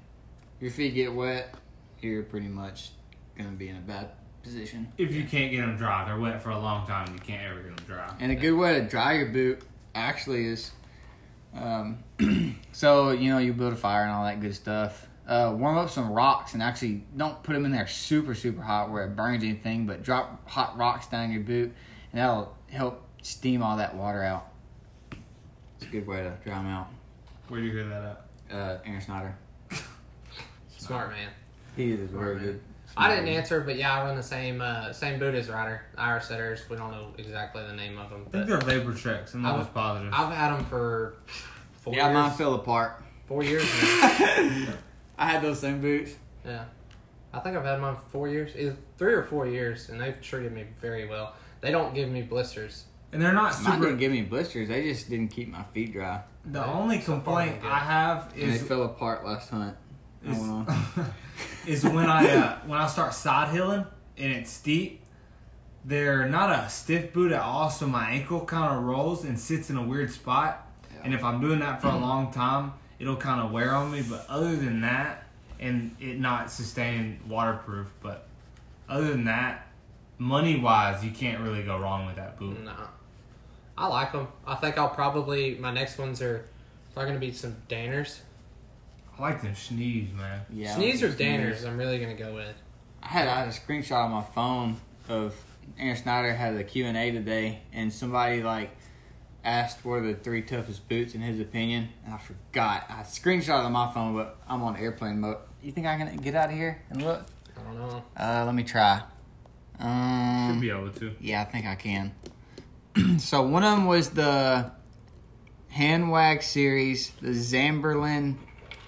Your feet get wet, you're pretty much gonna be in a bad position. If you can't get them dry, they're wet for a long time. You can't ever get them dry. And a good way to dry your boot actually is, um, so you know you build a fire and all that good stuff. Uh, warm up some rocks and actually don't put them in there super super hot where it burns anything, but drop hot rocks down your boot and that'll help steam all that water out. It's a good way to dry them out. Where do you hear that at? Uh, Aaron Snyder, Smart man. he is very man. good. I didn't answer, but yeah, I run the same uh, same boot as Ryder. Irish setters. We don't know exactly the name of them, I think they're vapor checks. I'm I almost was- positive. I've had them for four Yeah, years. mine fell apart. Four years. Now. I had those same boots. yeah, I think I've had mine for four years, either three or four years, and they've treated me very well. They don't give me blisters. and they're not Mine super. didn't give me blisters. They just didn't keep my feet dry. the Right. only So complaint they're. I have And they fell apart last hunt. Is, on. is when I uh, when I start side hilling and it's steep. They're not a stiff boot at all, so my ankle kind of rolls and sits in a weird spot. And if I'm doing that for a long time, it'll kind of wear on me. But other than that, and it not sustaining waterproof, but other than that, money wise, you can't really go wrong with that boot. No, I like them. I think I'll probably my next ones are probably gonna be some Danners. I like them sneeze, man. Yeah, Sneeze or Sneeze. Danners. I'm really gonna go with. I had, I had a screenshot on my phone of Aaron Snyder had a Q and A today, and somebody like asked what are the three toughest boots in his opinion, and I forgot. I screenshot it on my phone, but I'm on airplane mode. You think I can get out of here and look? I don't know. Uh, let me try. Should Um, be able to. yeah, I think I can. so one of them was the Hanwag series, the Zamberlan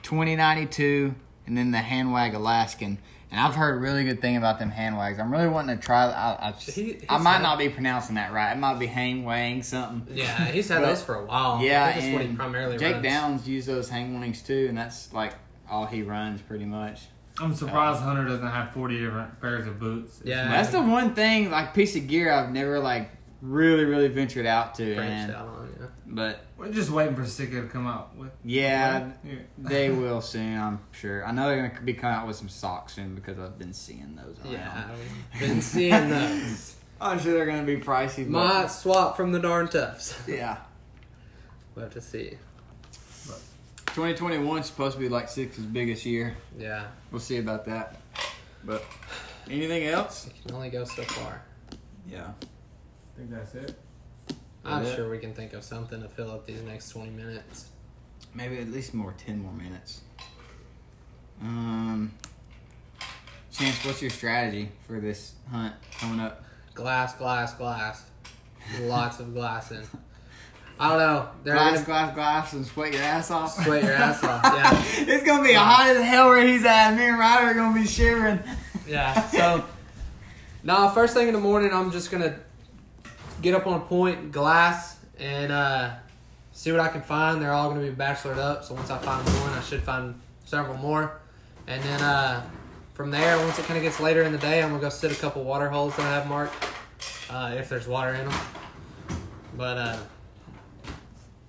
2092, and then the Hanwag Alaskan. And I've heard a really good thing about them Hanwags. I'm really wanting to try. I, I, He- I might had- not be pronouncing that right. It might be hang wang something. Yeah, he's had But- those for a while. Yeah, that's what he primarily Jake runs. Downs used those hang wings too, and that's like all he runs pretty much. I'm surprised Hunter doesn't have 40 different pairs of boots. It's Yeah. That's the one thing, like piece of gear, I've never like really, really ventured out to. Branched And, out on, yeah. but We're just waiting for Sitka to come out with. yeah, Yeah. they will soon. I'm sure. I know they're gonna be coming out with some socks soon because I've been seeing those around. Yeah, we've been seeing those. I'm sure they're gonna be pricey. But Might swap from the Darn Toughs. yeah, We'll have to see. 2021 is supposed to be like Sitka's biggest year. Yeah, We'll see about that. But anything else? it can only go so far. Yeah. I think that's it. I'm Yeah. sure we can think of something to fill up these next 20 minutes. Maybe at least more, ten more minutes. Um, Chance, what's your strategy for this hunt coming up? Glass, glass, glass. Lots of glassing. I don't know. They're glass, gonna glass, glass, and sweat your ass off. sweat your ass off. Yeah. it's gonna be hot as hell where he's at. Me and Ryder are gonna be shivering. Yeah. So, now first thing in the morning, I'm just gonna get up on a point, glass, and uh, see what I can find. They're all gonna be bachelored up. So once I find one, I should find several more, and then uh, from there, once it kind of gets later in the day, I'm gonna go sit a couple water holes that I have marked, uh, if there's water in them. But uh,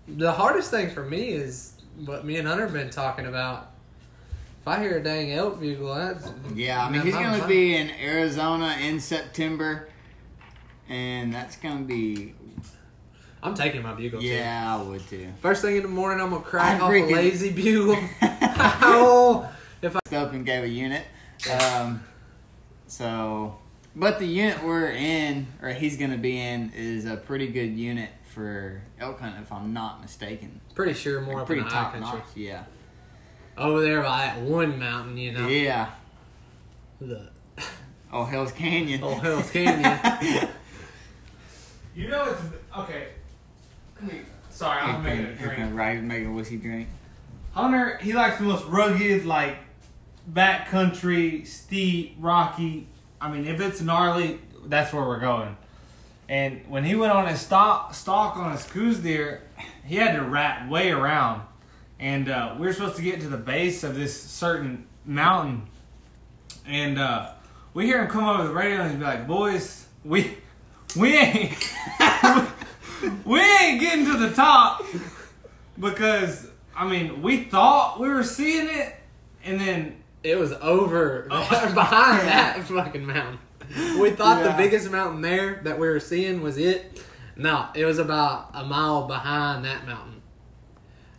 the hardest thing for me is what me and Hunter have been talking about. If I hear a dang elk bugle, that's Yeah, I mean he's gonna fun. be in Arizona in September, and that's gonna be I'm taking my bugle too. yeah, I would too. First thing in the morning, I'm gonna crack I'm off freaking- a lazy bugle. oh, if I up and gave a unit. Um, so, but the unit we're in, or he's to be in, is a pretty good unit for elk hunting, if I'm not mistaken. pretty sure more up pretty in top notch. Yeah. Over there by that one mountain, you know. Yeah. The Oh, Hell's Canyon. Oh, Hell's Canyon. You know it's okay. Sorry, I'm making a drink. Right, making a whiskey drink. Hunter, he likes the most rugged, like backcountry, steep, rocky. I mean, if it's gnarly, that's where we're going. And when he went on his stalk, stalk on his Coues deer, he had to rat way around. And uh, we were supposed to get to the base of this certain mountain. And uh, we hear him come over the radio and he's be like, "Boys, we we ain't we ain't getting to the top because I mean we thought we were seeing it, and then it was over oh. behind that fucking mountain. We thought Yeah. the biggest mountain there that we were seeing was it. No, it was about a mile behind that mountain.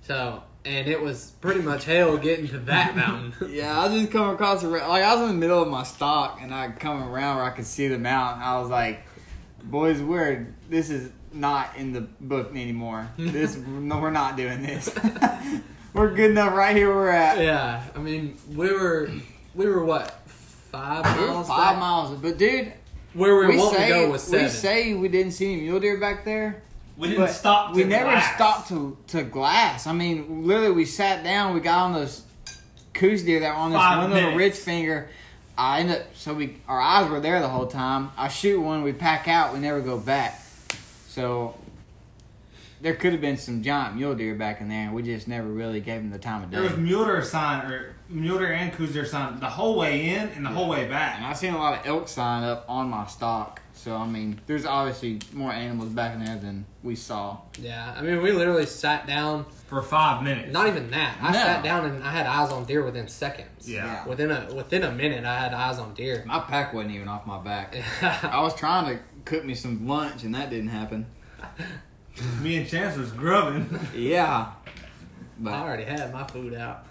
So, and it was pretty much hell getting to that mountain. Yeah, I just come across the like I was in the middle of my stalk and I come around where I could see the mountain. I was like, "Boys, we're this is not in the book anymore. This no, we're not doing this. we're good enough right here. Where we're at. Yeah, I mean, we were we were what five We were miles five back? miles, but dude, Where we were we wanting say to go was seven. we say we didn't see any mule deer back there. we didn't But stop. To we never glass. stopped to to glass. I mean, literally, we sat down. We got on those Coues deer that were on this Five one little ridge finger. I end up so we our eyes were there the whole time. I shoot one, we pack out, we never go back. So there could have been some giant mule deer back in there, and we just never really gave them the time of day. There was mule deer sign or mule deer and Coues deer sign the whole way in and the whole way back. And. I've seen a lot of elk sign up on my stalk. So I mean, there's obviously more animals back in there than we saw. Yeah, I mean, we literally sat down. For five minutes. Not even that. I No. sat down and I had eyes on deer within seconds. Yeah. Within a within a minute, I had eyes on deer. My pack wasn't even off my back. I I was trying to cook me some lunch, and that didn't happen. Me and Chance was grubbing. Yeah. But I already had my food out.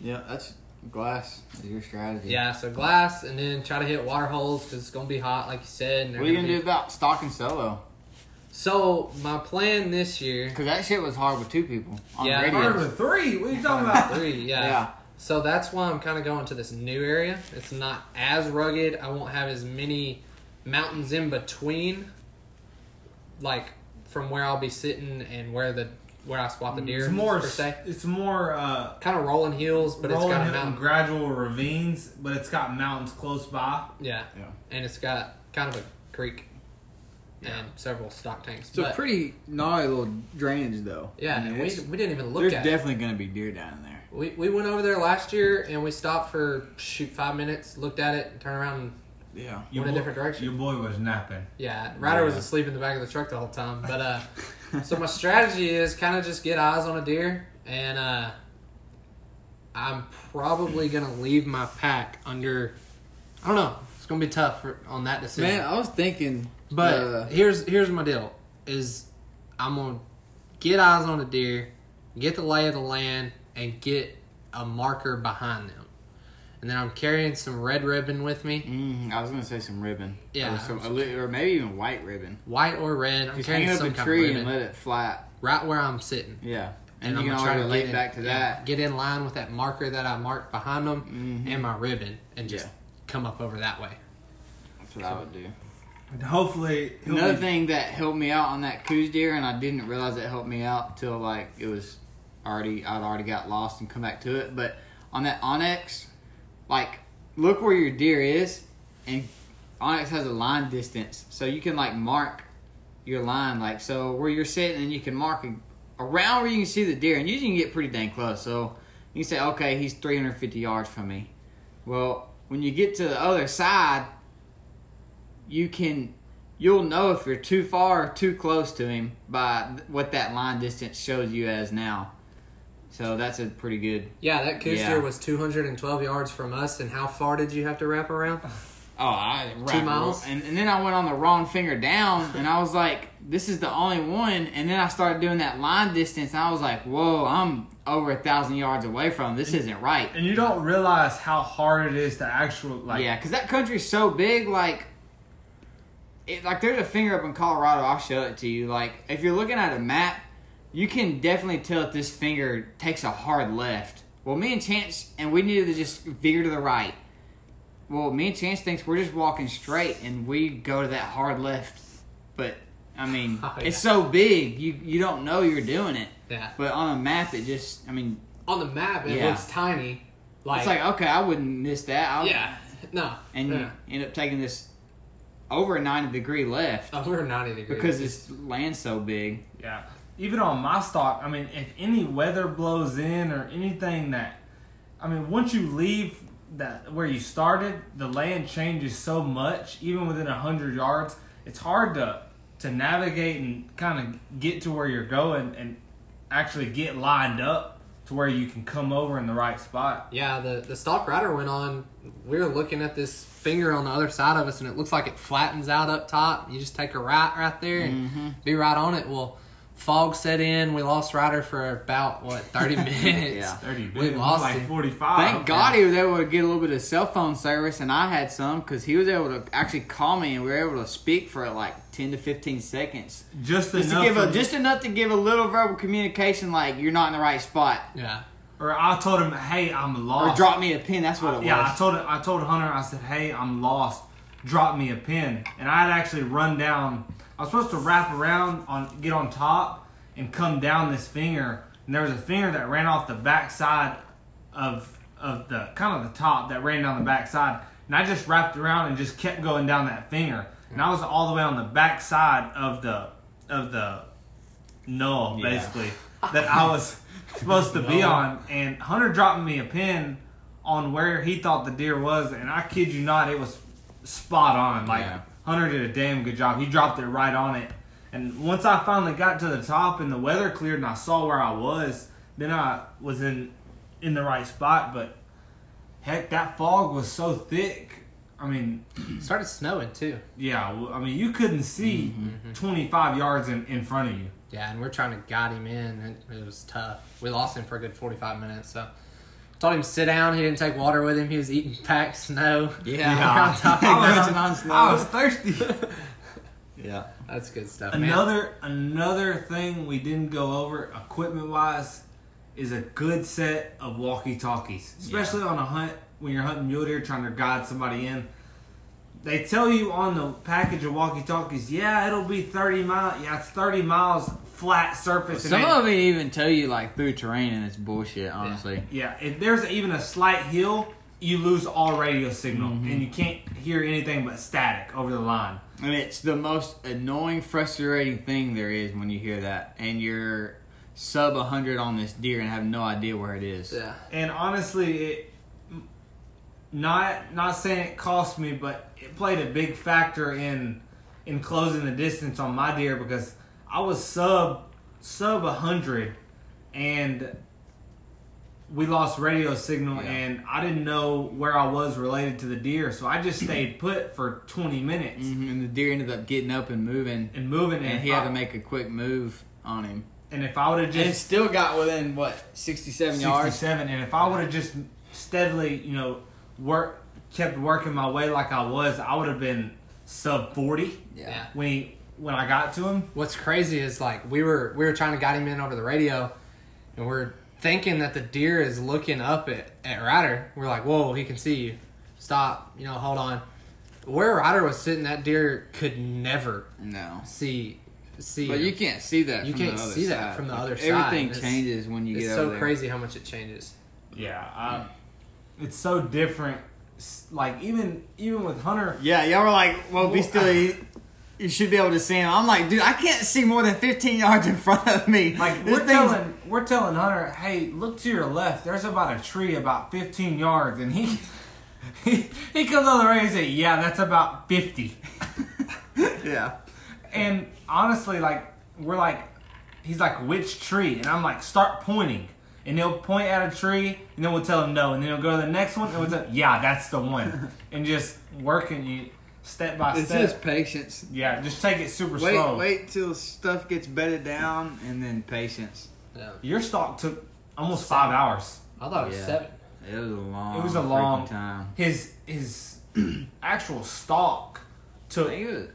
yeah, that's glass is your strategy. Yeah, so glass and then try to hit water holes because it's gonna be hot, like you said. And they're What are you gonna be- do about stalk and solo? So my plan this year, Because that shit was hard with two people on Yeah. radio. Hard with three. What are you talking about? three, yeah. Yeah. So that's why I'm kind of going to this new area. It's not as rugged. I won't have as many mountains in between, like from where I'll be sitting and where the where I spot the deer It's more. per se. It's more. uh Kind of rolling hills, but rolling it's got a hill mountain. gradual ravines, but it's got mountains close by. yeah, Yeah. and it's got kind of a creek Yeah. and several stock tanks. It's a But, pretty gnarly little drainage, though. yeah, I mean, and we, we didn't even look there's at it. definitely gonna be deer down in there. We, we went over there last year and we stopped for shoot five minutes, looked at it, and turned around and Yeah. Your Went a different direction. Your boy was napping. Yeah, Ryder was asleep in the back of the truck the whole time. But uh, so my strategy is kind of just get eyes on a deer, and uh, I'm probably gonna leave my pack under. I don't know. It's gonna be tough for, on that decision. Man, I was thinking, But uh, here's here's my deal: is I'm gonna get eyes on a deer, get the lay of the land, and get a marker behind them, and then I'm carrying some red ribbon with me, mm, I was gonna say some ribbon. Yeah. or, some, a or maybe even white ribbon. white or red. I'm Just carrying hang up some a kind of tree and let it flat. right where I'm sitting. Yeah, and, I'm you can gonna always relate in, back to yeah, that. Get in line with that marker that I marked behind them Mhm. and my ribbon, and just Yeah. come up over that way. That's what I would do. And hopefully, Another be- thing that helped me out on that Coues deer, and I didn't realize it helped me out till like it was already I'd already got lost and come back to it. But on that onX, like look where your deer is, and onX has a line distance, so you can like mark your line, like so where you're sitting, and you can mark around where you can see the deer, and usually you can get pretty dang close. So you say, okay, he's 350 yards from me. Well, when you get to the other side, you can you'll know if you're too far or too close to him by what that line distance shows you as now. So that's a pretty good. Yeah, that Coues Yeah. was 212 yards from us, and how far did you have to wrap around? Oh, I wrapped miles? and, and then I went on the wrong finger down, and I was like, "This is the only one." And then I started doing that line distance, and I was like, "Whoa, I'm over a thousand yards away from. him. This isn't right." and you don't realize how hard it is to actual like. yeah, because that country's so big. Like, it, like there's a finger up in Colorado. I'll show it to you. Like, if you're looking at a map, you can definitely tell that this finger takes a hard left. Well, me and Chance, and we needed to just veer to the right. Well, me and Chance thinks we're just walking straight, and we go to that hard left. But I mean, Oh, it's so big, you you don't know you're doing it. Yeah. But on a map, it just, I mean, On the map, it Yeah. looks tiny. Like, it's like okay, I wouldn't miss that. I'll, yeah, no, and yeah. you end up taking this over a 90 degree left Over we're 90 degrees because this land's so big. Yeah. Even on my stalk, I mean, if any weather blows in or anything that, I mean, once you leave that where you started, the land changes so much. Even within a hundred yards, it's hard to to navigate and kind of get to where you're going and actually get lined up to where you can come over in the right spot. Yeah, the the stalk Ryder went on. We were looking at this finger on the other side of us, and it looks like it flattens out up top. You just take a right right there and Mm-hmm. be right on it. Well, fog set in. We lost Ryder for about what thirty minutes. Yeah. Thirty We minutes, lost like him. forty five. Thank God he was able to get a little bit of cell phone service, and I had some because he was able to actually call me, and we were able to speak for like 10 to 15 seconds. Just, Just to enough give a, just enough to give a little verbal communication, like you're not in the right spot, Yeah. or I told him, "Hey, I'm or lost." drop me a pin. That's what it was. Yeah, I was. told I told Hunter. I said, "Hey, I'm lost. Drop me a pin." And I had actually run down. I was supposed to wrap around on, get on top, and come down this finger. And there was a finger that ran off the back side of of the kind of the top that ran down the back side. And I just wrapped around and just kept going down that finger. And I was all the way on the back side of the of the null, Yeah. basically that I was supposed to be on. And Hunter dropped me a pin on where he thought the deer was, and I kid you not, it was spot on. Like Yeah. Hunter did a damn good job. He dropped it right on it. And once I finally got to the top and the weather cleared and I saw where I was, then I was in in the right spot. But heck, that fog was so thick. I mean, It started snowing too. yeah. well, I mean, you couldn't see mm-hmm, mm-hmm. 25 yards in, in front of you. Yeah, and we're trying to guide him in. It, it was tough. We lost him for a good forty-five minutes. So told him to sit down. He didn't take water with him. He was eating packed snow. Yeah. Yeah. Resting on snow. I was thirsty. yeah. That's good stuff. man. Another another thing we didn't go over equipment wise is a good set of walkie talkies, especially on a hunt when you're hunting mule deer trying to guide somebody in. They tell you on the package of walkie talkies, yeah, it'll be 30 miles. Yeah, it's 30 miles flat surface. and Some it- of it even tell you like through terrain, and it's bullshit. Honestly. Yeah, if there's even a slight hill, you lose all radio signal mm-hmm. and you can't hear anything but static over the line. And it's the most annoying, frustrating thing there is when you hear that, and you're sub 100 on this deer and have no idea where it is. Yeah. And honestly, it not not saying it cost me, but it played a big factor in in closing the distance on my deer because I was sub sub hundred, and we lost radio signal, Yeah. and I didn't know where I was related to the deer, so I just stayed put for twenty minutes Mhm, And the deer ended up getting up and moving, and moving, and, and he had to make a quick move on him. And if I would have And just still got within what sixty-seven yards. 67 and if i would have just steadily you know work kept working my way like i was i would have been sub 40 Yeah. when he when i got to him What's crazy is like we were we were trying to guide him in over the radio, and we're thinking that the deer is looking up at at Ryder. We're like, whoa, he can see you. Stop. You know, hold on. Where Ryder was sitting, that deer could never No. see see. But him. you can't see that. You from can't the other see that from the Like, other side. Everything changes when you It's get so there. crazy how much it changes. yeah I, it's so different like even even with hunter Yeah, y'all were like, "Well, be still." You, you should be able to see him. I'm like, dude, I can't see more than 15 yards in front of me. like This we're thing's- telling we're telling hunter hey look to your left there's about a tree about 15 yards and he he, he comes on the radio and says yeah that's about 50 yeah. And honestly, like we're like, he's like, which tree? And I'm like, start pointing. And he'll point at a tree, and then we'll tell him no, and then he'll go to the next one, and we'll tell, yeah, that's the one, and just working you step by It's step. just patience. yeah, just take it super Wait, slow. wait till stuff gets bedded down, and then patience. Yeah. Your stalk took almost five hours. I thought it was Yeah. seven. It was a long. It was a long- time. His his actual stalk I took think it was.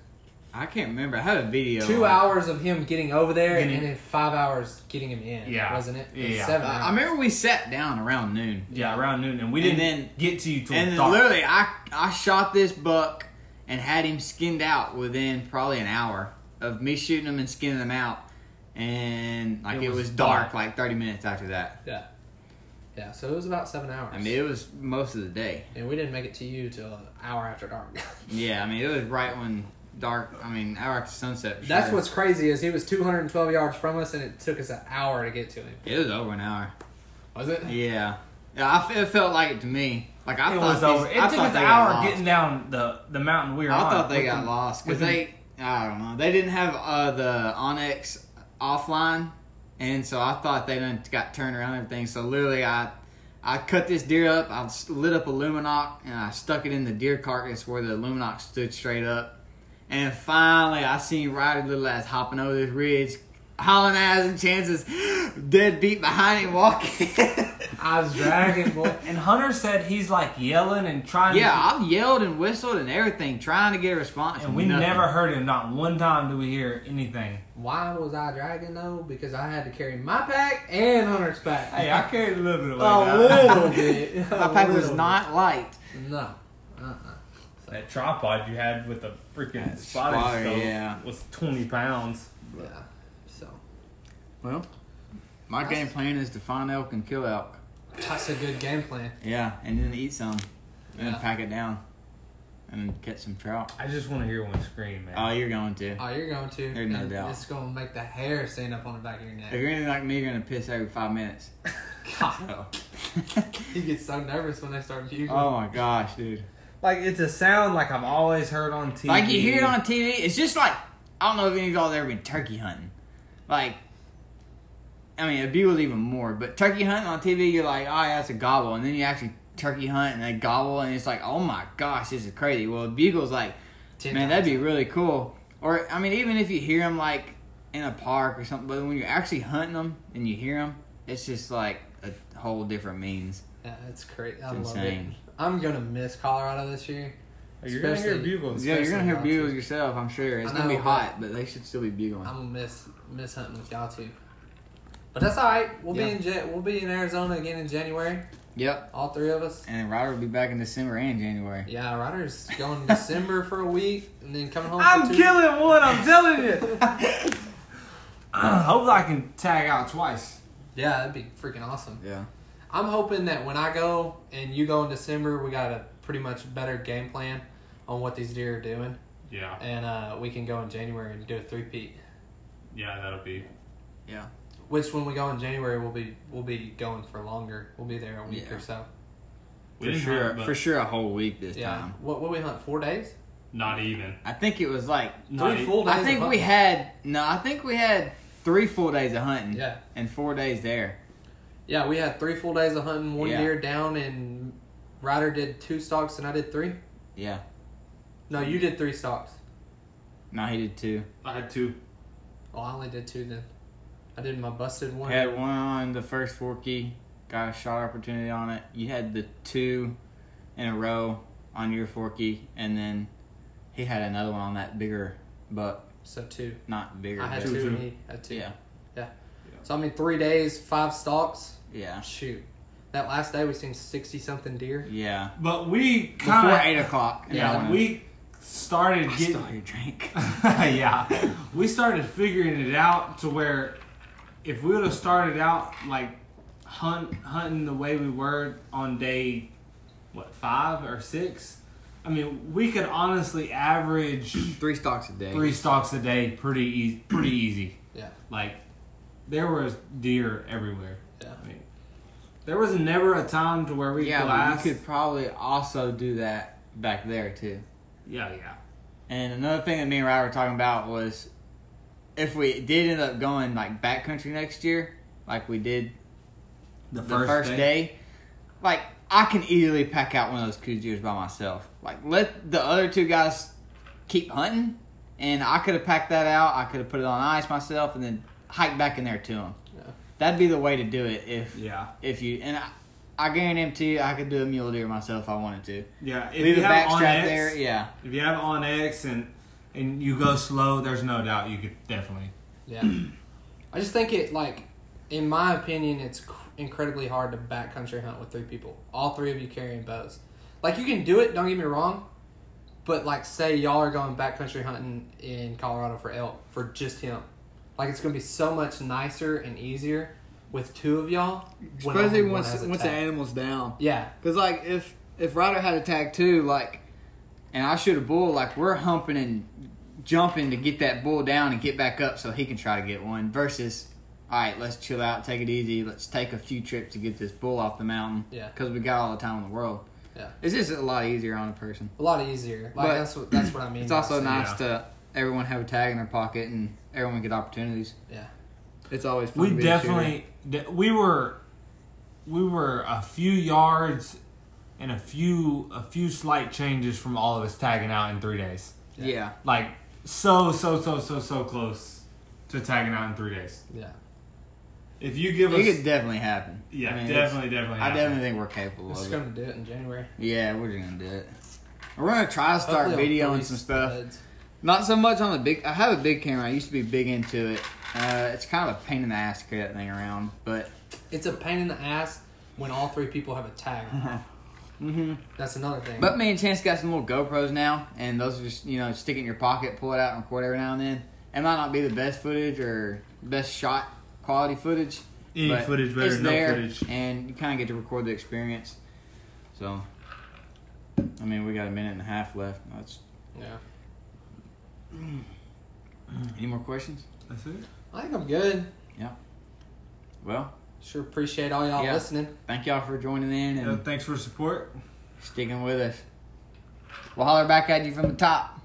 I can't remember. I had a video. Two on- hours of him getting over there, Getting- and then five hours getting him in. Yeah. wasn't it? It was Yeah. Seven. Uh, hours. I remember we sat down around noon. yeah around noon, and we And didn't then- get to you till And then dark. literally, I I shot this buck and had him skinned out within probably an hour of me shooting him and skinning him out, and like It it, was was, dark, dark. like thirty minutes after that. Yeah. Yeah, so it was about seven hours. I mean, it was most of the day. and we didn't make it to you till an hour after dark. Yeah, I mean, it was right when dark. I mean, hour after sunset. for That's sure. what's crazy is he was 212 yards from us, and it took us an hour to get to him. It was over an hour. Was it? Yeah, yeah. I, it felt like it to me. Like I it thought was over. It I took thought us an hour getting down the the mountain we were I on. thought they got lost because they, I don't know, they didn't have uh, the onX offline, and so I thought they done got turned around and everything. So literally, I, I cut this deer up, I lit up a Lumenok, and I stuck it in the deer carcass where the Lumenok stood straight up, and finally I seen Ryder little ass hopping over this ridge. Hauling ass and chances, dead beat behind him walking. I was dragging, boy. And Hunter said he's like yelling and trying. yeah, to, I've yelled and whistled and everything, trying to get a response. and we nothing. never heard him. Not one time do we hear anything. Why was I dragging though? Because I had to carry my pack and Hunter's pack. Hey, I carried a little bit of a out. little bit. My pack was not light. No. Uh-uh. That tripod you had with the freaking That spotting spotter, scope yeah. was twenty pounds. Yeah. So Well, my game plan is to find elk and kill elk. that's a good game plan. Yeah, and then eat some, and Yeah. then pack it down, and then catch some trout. I just want to hear one scream, man. Oh, you're going to. Oh, you're going to. There's no and doubt. It's going to make the hair stand up on the back of your neck. If neck. you're anything like me, you're gonna piss every five minutes. God, So. he gets so nervous when they start bugling. oh my gosh, dude! like it's a sound like I've always heard on TV. Like you hear it on TV, it's just like I don't know if any of y'all have ever been turkey hunting. Like, I mean, a bugle's even more, but turkey hunting on TV, you're like, oh yeah, it's a gobble, and then you actually turkey hunt and they gobble, and it's like, oh my gosh, this is crazy. Well, a bugle's like. Man, that'd be really cool. Or I mean, even if you hear them like in a park or something, but when you're actually hunting them and you hear them, it's just like a whole different means. Yeah, it's crazy. I It's love it. insane. I'm gonna miss Colorado this year. Oh, you're gonna hear bugles. Yeah, you're gonna hear especially bugles yourself. I'm sure it's I gonna be know, hot, but they should still be bugling. I'm gonna miss miss hunting with y'all too. But that's all right. We'll Yeah. be in Ja- we'll be in Arizona again in January. Yep. All three of us. And Ryder will be back in December and January. Yeah, Ryder's going in December for a week and then coming home. I'm for two killing one. I'm telling you. Hopefully, I can tag out twice. Yeah, that'd be freaking awesome. Yeah. I'm hoping that when I go and you go in December, we got a pretty much better game plan on what these deer are doing, Yeah, and uh, we can go in January and do a three peat. Yeah, that'll be. Yeah. Which when we go in January, we'll be we'll be going for longer. We'll be there a week Yeah. or so. We for sure, hunt, for sure, a whole week this Yeah. time. What what we hunt? Four days? Not even. I think it was like Not Three full days. I think of we had no. I think we had three full days of hunting. Yeah. and four days there. Yeah, we had three full days of hunting. One Yeah. deer down, and Ryder did two stalks, and I did three. Yeah, No, you did three stalks. no, he did two. I had two. Oh, I only did two then. I did my busted one. Had one on the first forky, got a shot opportunity on it. You had the two in a row on your forky, and then he had another one on that bigger, but So two. not bigger. I had two, two. and he had two. Yeah, Yeah. So I mean, three days, five stalks. yeah, Shoot. That last day we seen sixty something deer. yeah. But we Before kind eight o'clock. Yeah, we started I getting. stole your drink. yeah, we started figuring it out to where if we would have started out like hunt hunting the way we were on day what five or six, I mean we could honestly average Three stalks a day. three stalks a day pretty easy. Pretty easy. Yeah. Like there was deer everywhere. Yeah. I mean, there was never a time to where we Yeah, you could probably also do that back there too. Yeah, yeah. And another thing that me and Ryan were talking about was if we did end up going like backcountry next year, like we did The the first, day. like I can easily pack out one of those Coues deers by myself. Like let the other two guys keep hunting, and I could have packed that out. I could have put it on ice myself, and then hike back in there to them. Yeah. That'd be the way to do it if Yeah, if you and I, I guarantee you I could do a mule deer myself if I wanted to. yeah. If Leave you a have backstrap on there, yeah. If you have onX and and you go slow, there's no doubt you could definitely. Yeah. I just think it like, in my opinion, it's cr- incredibly hard to backcountry hunt with three people. All three of you carrying bows. Like you can do it. Don't get me wrong. But like, say y'all are going backcountry hunting in Colorado for elk for just him. Like it's gonna be so much nicer and easier with two of y'all. when Especially once once the animal's down. Yeah. Cause like if if Ryder had a tag too, like, and I shoot a bull, like we're humping and jumping to get that bull down and get back up so he can try to get one. Versus, all right, let's chill out, take it easy. Let's take a few trips to get this bull off the mountain. Yeah. Cause we got all the time in the world. Yeah. It's just a lot easier on a person. A lot easier. Like But that's what that's what I mean. It's also saying- nice Yeah. to everyone have a tag in their pocket and everyone get opportunities. Yeah. It's always fun We to be a definitely de- we were we were a few yards and a few a few slight changes from all of us tagging out in three days. yeah. Like so so so so so close to tagging out in three days. Yeah. If you give It us it could definitely happen. yeah, I mean, definitely definitely. I happen. definitely think we're capable We're of just it. gonna do it in January. Yeah, we're just gonna do it. We're gonna try to start Hopefully videoing some stuff. studs. Not so much on the big. I have a big camera. I used to be big into it. Uh, it's kind of a pain in the ass to carry that thing around, but It's a pain in the ass when all three people have a tag. hmm That's another thing. but me and Chance got some little GoPros now, and those are just you know stick it in your pocket, pull it out, and record every now and then. It might not be the best footage or best shot quality footage, Any but footage better it's than no there, footage. and you kind of get to record the experience. So, I mean, we got a minute and a half left. That's yeah, any more questions? That's it. I think I'm good. Yeah. Well, Sure appreciate all y'all Yeah. listening. thank y'all for joining in and Yeah, thanks for support. sticking with us. We'll holler back at you from the top.